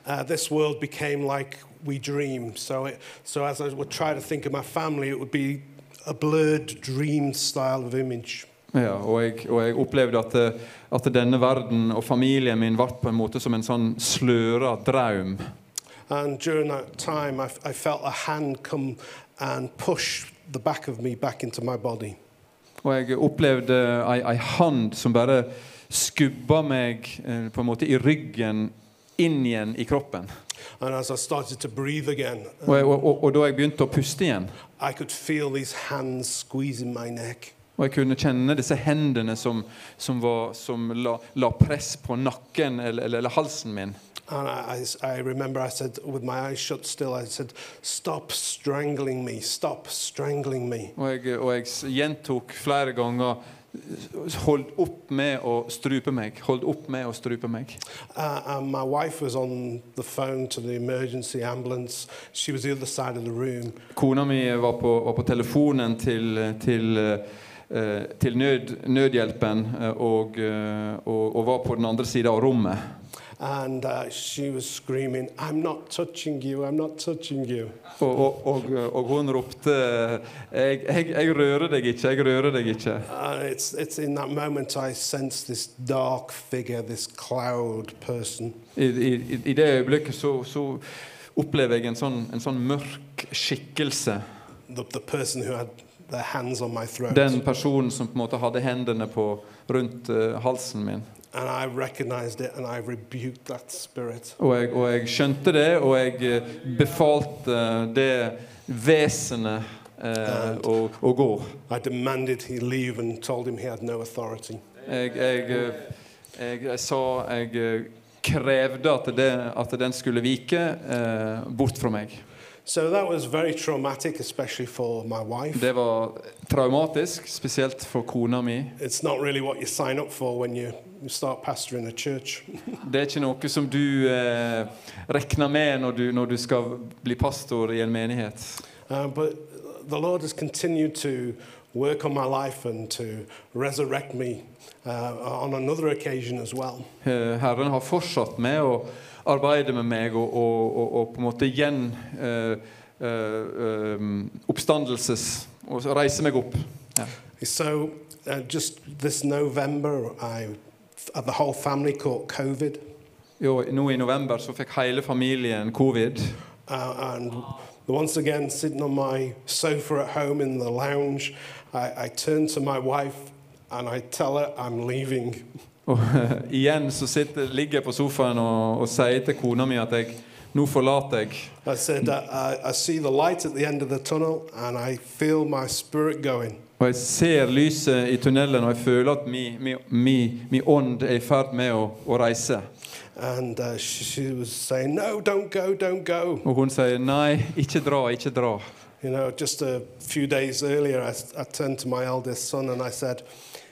uh, this world became like we dream. So, it, so as I would try to think of my family, it would be a blurred dream style of image. ja, og, jeg, og jeg opplevde at, eh, at denne verden og familien min ble på en måte som en sånn sløra draum. And during that time, I, I felt a hand come and push the back of me back into my body. Og jeg opplevde ei, ei hand som bare skubba meg eh, på en måte i ryggen inn igjen i kroppen. Again, again, Og, jeg, og, og, da jeg begynte å puste igjen, og jeg kunne kjenne disse hendene som, som, var, som la, la press på nakken eller, eller, eller halsen min. And I, I I remember I said, with my eyes shut still, I said, Stop strangling me, stop strangling me. Og jeg, og jeg gjentok flere ganger Hold opp med å strupe meg. Hold opp med å strupe meg. Uh, and my wife was on the phone to the emergency ambulance. She was the other side of the room. Kona mi var på, var på telefonen til, til, eh, til nød, nødhjelpen eh, og, eh, og, og var på den andre sida av rommet. And uh, she was screaming, I'm not touching you, I'm not touching you. Og, og, og, og hun ropte jeg, jeg, 'Jeg rører deg ikke, jeg rører deg ikke'. And it's, it's in that moment I sense this dark figure, this cloud person. I, i, I det øyeblikket så, så opplever jeg en sånn, en sånn mørk skikkelse. The, the person who had their hands on my throat. Den personen som på en måte hadde hendene på, rundt uh, halsen min. And I recognized it and I rebuked that spirit. Og jeg, og jeg skjønte det, og jeg eh, befalte det vesenet eh, å, å gå. I demanded he leave and told him he had no authority. Jeg, jeg, eh, jeg, jeg sa Jeg eh, krevde at, det, at den skulle vike eh, bort fra meg. So that was very traumatic, especially for my wife. Det var traumatisk, spesielt for kona mi. It's not really what you sign up for when you, Det er ikke noe som du eh, regner med når du, når du skal bli pastor i en menighet. Uh, but the Lord has continued to work on my life and to resurrect me uh, on another occasion as well. Eh, Herren har fortsatt med å arbeide med meg og, og, og, og på en måte igjen uh, eh, eh, oppstandelses og reise meg opp. Ja. So uh, just this November, I, uh, the whole family caught COVID. Jo, nå i november så fikk hele familien covid. Uh, and once again, sitting on my sofa at home in the lounge, I, I turn to my wife and I tell her I'm leaving. <laughs> Og igjen så sitter, ligger jeg på sofaen og, og sier til kona mi at jeg nå forlater jeg. I said, I, I see the light at the end of the tunnel and I feel my spirit going. Og jeg ser lyset i tunnelen, og jeg føler at min, ånd er i ferd med å, å reise. And uh, saying, No, don't go, don't go. Og hun sier nei, ikke dra, ikke dra. You know, just a few days earlier, I, I turned to my eldest son and I said,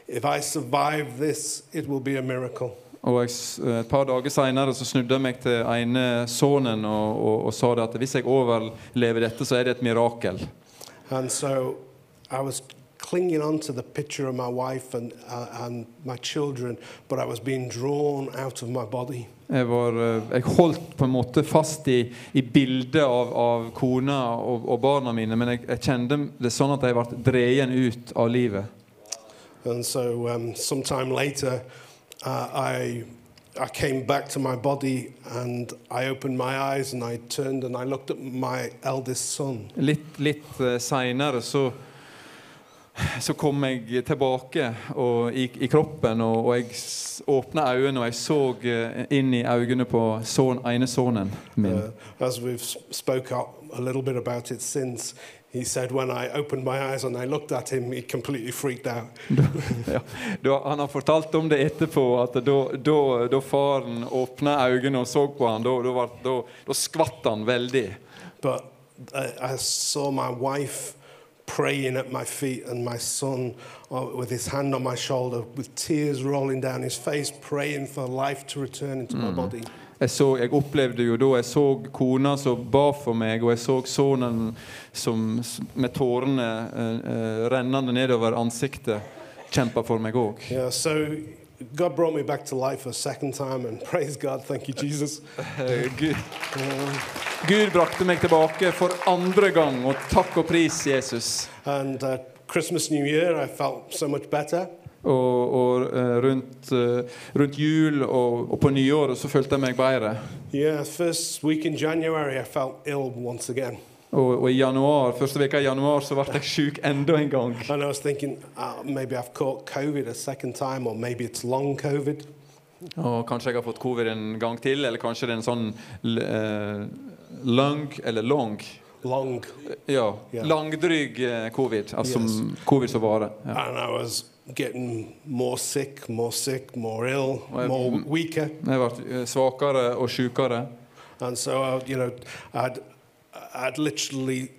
If I survive this, it will be a miracle. Og jeg, Et par dager senere snudde jeg meg til ene sønnen og, og, og sa at hvis jeg overlever dette, så er det et mirakel. And so I was clinging on to the picture of my wife and, uh, and my children, but I was being drawn out of my body. Jeg, var, eh, jeg holdt på en måte fast i, i bildet av, av kona og, og barna mine, men jeg, jeg kjente det sånn at jeg ble dreien ut av livet. And so um, sometime later, uh, I, I came back to my body and I opened my eyes and I turned and I looked at my eldest son. Litt, litt uh, seinere så, så kom jeg tilbake og, i, i kroppen, og, og jeg åpna øynene, og jeg så eh, inn i øynene på son, ene sønnen min. Uh, as we've spoke up a little bit about it since, he said when I opened my eyes and I looked at him, he completely freaked out. <laughs> ja, da, han har fortalt om det etterpå, at da, da, da faren åpna øynene og så på han, da skvatt han veldig. But uh, I saw my wife praying at my feet and my son uh, with his hand on my shoulder with tears rolling down his face, praying for life to return into my body. Jeg, så, jeg opplevde jo da jeg så kona som ba for meg, og jeg så sønnen som med tårene uh, uh, rennende nedover ansiktet kjempa for meg òg. Yeah, so God brought me back to life a second time, and <laughs> praise God, thank you, Jesus. <laughs> Gud, Gud brakte meg tilbake for andre gang, og takk og pris Jesus. And uh, Christmas, New Year, I felt so much better. Og, og uh, rundt, uh, rundt jul og, og på nyåret så følte jeg meg bedre. Yeah, first week in January, I felt ill once again. Og, og i januar, første veka i januar så ble jeg sjuk enda en gang. And I was thinking, uh, maybe I've caught COVID a second time, or maybe it's long COVID. Og kanskje jeg har fått covid en gang til, eller kanskje det er en sånn eh, lung eller long. Long. Ja, Yeah. langdryg eh, covid. Altså Yes. covid som varer. Ja. And I was getting more sick, more sick, more ill, Well, more weaker. Jeg ble eh, svakere og sjukere. And so, uh, you know, I'd, I'd literally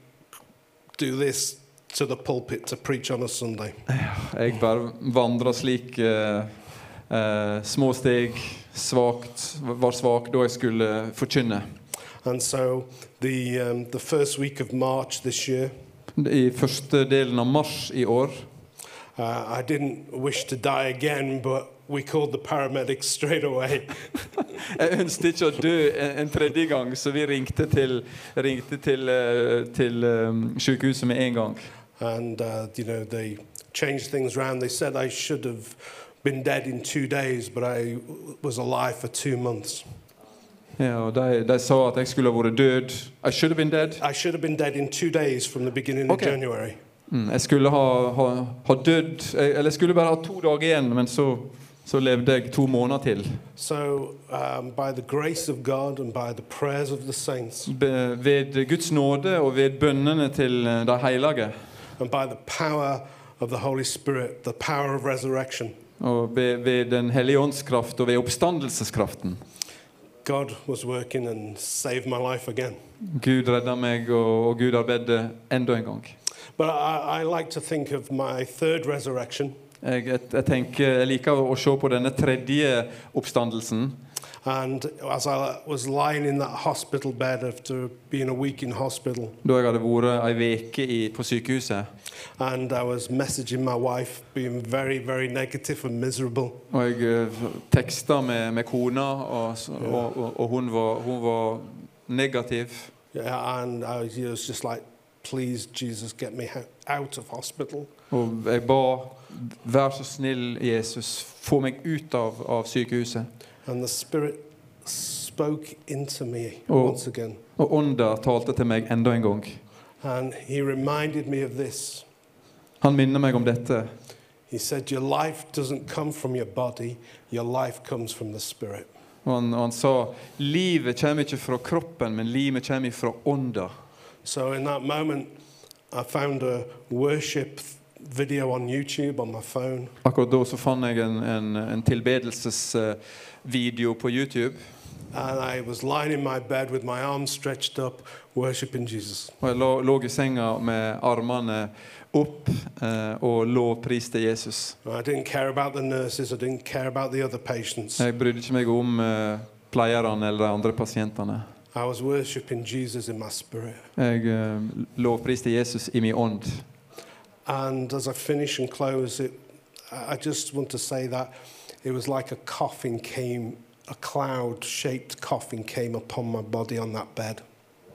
do this to the pulpit to preach on a Sunday. Jeg bare vandra slik uh, uh, små steg, svakt, var svak da jeg skulle forkynne. And so, the, um, the first week of March this year, I første delen av mars i år uh, I didn't wish to die again, but we called the paramedics straight away. <laughs> Jeg ønsket ikke å dø en, tredje gang, så vi ringte til, ringte til, eh, til eh, sykehuset med en gang. and, uh, you know, they changed things around. They said I should have been dead in two days, but I was alive for two months. Ja, og de, de sa at jeg skulle ha vært død. I should have been dead. I should have been dead in two days from the beginning Okay. of January. Mm, jeg skulle ha, ha, ha dødd Eller jeg skulle bare ha to dager igjen, men så, så levde jeg to måneder til. So, um, by the grace of God and by the prayers of the saints Be, ved Guds nåde og ved bønnene til eh, de hellige and by the power of the Holy Spirit, the power of resurrection, og ved, ved Den hellige ånds kraft og ved oppstandelseskraften. God was working and saved my life again. Gud redda meg, og, og Gud arbeidet enda en gang. But I, I like to think of my third resurrection Jeg, jeg, jeg tenker, jeg liker å se på denne tredje oppstandelsen. And as I was lying in that hospital bed after being a week in hospital, Da jeg hadde vært en uke i- på sykehuset. and I was messaging my wife, being very, very negative and miserable. Jeg eh, med, med kona, og hun, var, negativ. Yeah, and I was, just like, please, Jesus, get me out of hospital. Vær så snill, Jesus, få meg ut av, av sykehuset. And the Spirit spoke into me once again. Og ånda talte til meg enda en gang. And he reminded me of this. Han minner meg om dette. He said, Your life doesn't come from your body, your life comes from the Spirit. Og han, og han sa livet kommer ikke fra kroppen, men livet kommer fra ånda. So in that moment, I found a worship video on YouTube on my phone. Akkurat da så fant jeg en, en, en tilbedelsesvideo på YouTube. And I was lying in my bed with my arms stretched up, worshiping Jesus. Og jeg lå, lå i senga med armene opp eh, og lovpriste Jesus. I didn't care about the nurses, I didn't care about the other patients. Jeg brydde ikke meg om eh, pleierne eller de andre pasientene. I was worshiping Jesus in my spirit. Jeg eh, lovpriste Jesus i min ånd. And as I finish and close it, I I just want to say that it was like a coffin came, a cloud shaped coffin came upon my body on that bed.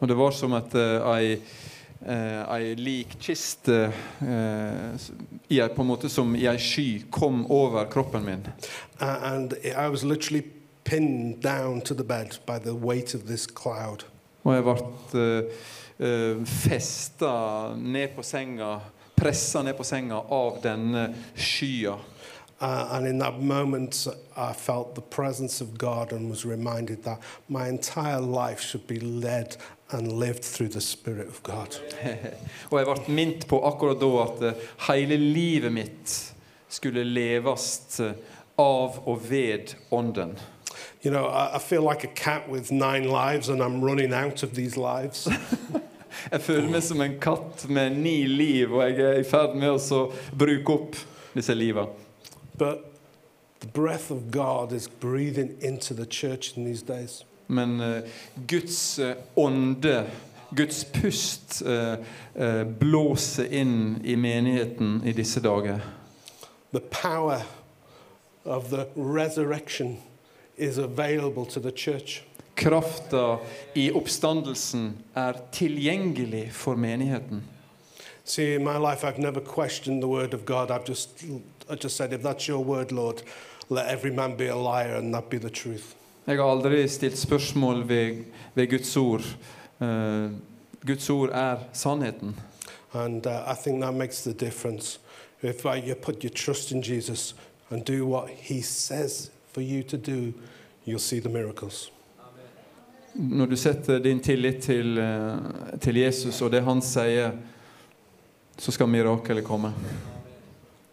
Og det var som at uh, ei, eh, ei likkiste eh, s- i ei- på en måte som i ei sky kom over kroppen min. Uh, and I was literally pinned down to the bed by the weight of this cloud. Og jeg ble uh, festa ned på senga, pressa ned på senga av denne skya. Uh, and in that moment, I felt the presence of God and was reminded that my entire life should be led and lived through the Spirit of God. <laughs> Og jeg ble minnet på akkurat da at eh, hele livet mitt skulle leves eh, av og ved Ånden. You know, I, I feel like a cat with nine lives and I'm running out of these lives. <laughs> Jeg føler meg som en katt med ni liv, og jeg er i ferd med å bruke opp disse days. Men uh, Guds eh, ånde, Guds pust, uh, uh, blåser inn i menigheten i disse dager. The power of the resurrection is available to the church. Krafta i oppstandelsen er tilgjengelig for menigheten. See, in my life, I've never questioned the word of God. I've just, I just said, if that's your word, Lord, let every man be a liar and that be the truth. Jeg har aldri stilt spørsmål ved, ved Guds ord. Eh, Guds ord er sannheten. And uh, I think that makes the difference. If uh, you put your trust in Jesus and do what he says for you to do, you'll see the miracles. Når du setter din tillit til, eh, til Jesus og det han sier, så skal mirakelet komme.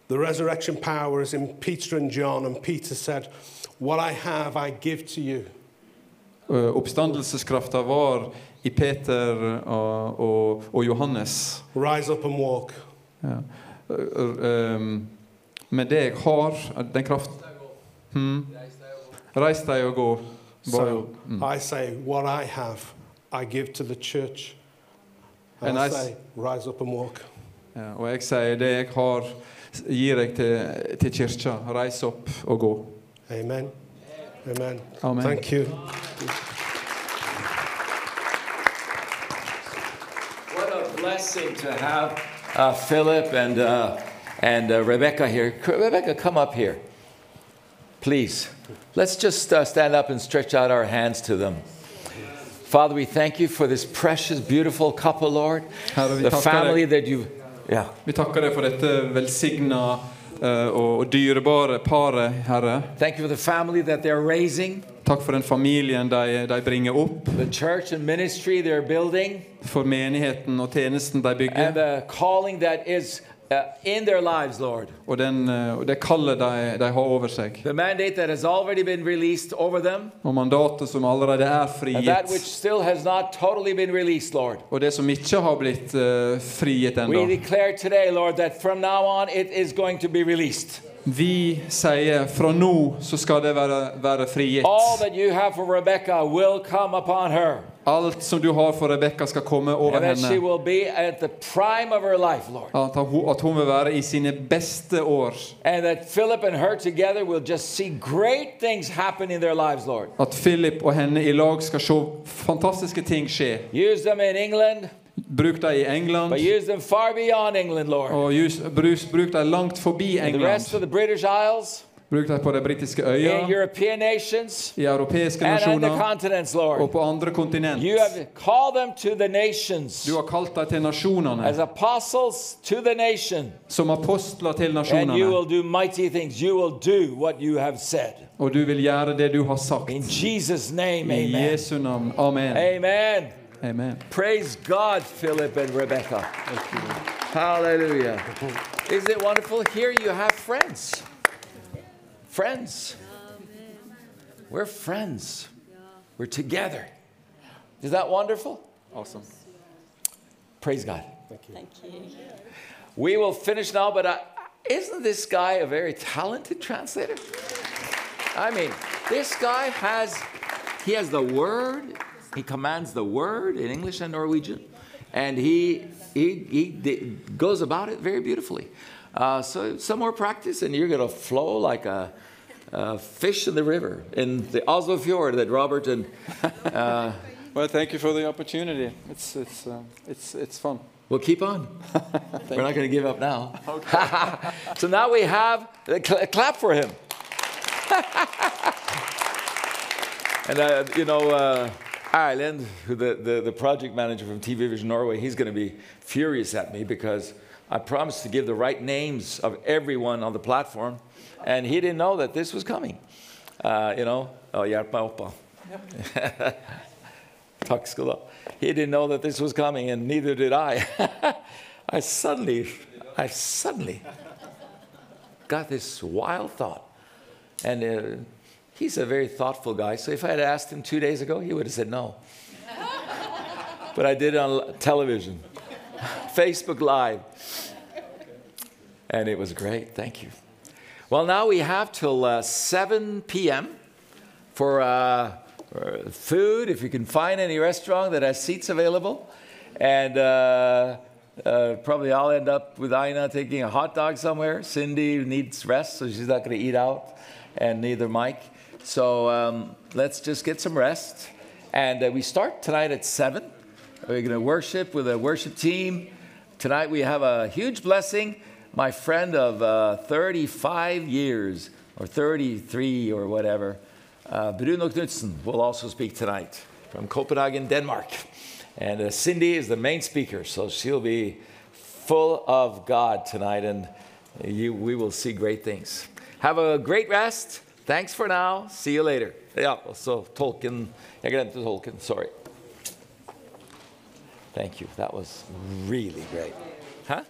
The resurrection power is in Peter and John, and Peter said, What I have, I give to you. Eh, Oppstandelseskrafta var i Peter og, og, og Johannes. Rise up and walk. Ja. Eh, um, Med det jeg har, den kraft hmm. Reis deg og gå. Bare- So I say, What I have, I give to the church. And, And I I s- say, Rise up and walk. Ja, og jeg sier det jeg har, gir jeg til, til kirka. Reis opp og gå. Amen. Amen. Amen. Thank you. What a blessing to have uh, Philip and, uh, and uh, Rebecca here. Rebecca, come up here. Please. Let's just uh, stand up and stretch out our hands to them. Father, we thank you for this precious, beautiful couple, Lord. Herre, The family deg. that you've Yeah. Vi takker deg for dette velsigna eh, og, dyrebare paret, Herre. Thank you for the family that they're raising, Takk for den familien de, de bringer opp, the church and ministry they're building, for menigheten og tjenesten de and the calling that is uh, in their lives, Lord. og, den, eh, det kallet de, de har over seg. The mandate that has already been released over them, Og mandatet som allerede er and that which still has not totally been released, Lord. og det som ikke har blitt uh, frigitt We declare today, Lord, that from now on it is going to be released. Vi sier fra nå så skal det være, være frigitt. All that you have for Rebecca will come upon her, Alt som du har for Rebekka, skal komme over and henne. life, At hun, at hun vil være i sine beste år. Philip and her together will just see great things happen in their lives, At Philip og henne i lag skal se fantastiske ting skje. Use them in England, Bruk dem i England, but use them far beyond England, Lord. og brus, bruk dem langt forbi The rest of England. the British Isles, Bruk dem på de britiske in øyer, European nations, i europeiske and on the nasjoner continents, og Lord. på andre kontinent. You have called them to the nations Du har kalt dem til nasjonene, as apostles to the nation, som apostler til and you nasjonene. will do mighty things. You will do what you have said. Og du vil gjøre det du har sagt. In Jesus' name, I amen. Jesu navn. Amen. Amen. Amen. Praise God, Philip and Rebecca. Hallelujah. Isn't it wonderful? Here you have friends. Friends. We're friends. We're together. Is that wonderful? Awesome. Praise God. Thank you. Thank you. We will finish now, but uh, isn't this guy a very talented translator? I mean, this guy has he has the word. He commands the word in English and Norwegian, and he he he d- goes about it very beautifully. Uh, so some more practice, and you're going to flow like a, a fish in the river in the Oslo Fjord that Robert and uh, <laughs> Well, thank you for the opportunity. It's it's uh, it's it's fun. We'll keep on. <laughs> We're not going to give up now. <laughs> so now we have a cl- clap for him. and uh, you know, uh, Ireland, the, the, the project manager from TV Vision Norway, he's going to be furious at me because I promised to give the right names of everyone on the platform, and he didn't know that this was coming. Uh, you know, oh, ha. <laughs> He didn't know that this was coming, and neither did I. <laughs> I suddenly, I suddenly got this wild thought. And uh, he's a very thoughtful guy, so if I had asked him two days ago, he would have said no. <laughs> but I did it on television, Facebook Live. And it was great. Thank you. Well, now we have till uh, 7 p.m. for uh, food, if you can find any restaurant that has seats available. And uh, uh, probably I'll end up with Aina taking a hot dog somewhere. Cindy needs rest, so she's not going to eat out, and neither Mike. So um, let's just get some rest. And uh, we start tonight at 7. We're going to worship with a worship team. Tonight we have a huge blessing. My friend of uh, 35 years, or 33 or whatever, uh, Bruno Knudsen will also speak tonight from Copenhagen, Denmark. And uh, Cindy is the main speaker, so she'll be full of God tonight, and you, we will see great things. Have a great rest. Thanks for now. See you later. Ja, og så tolken Jeg glemte tolken. Sorry. Thank you. That was really great. Huh?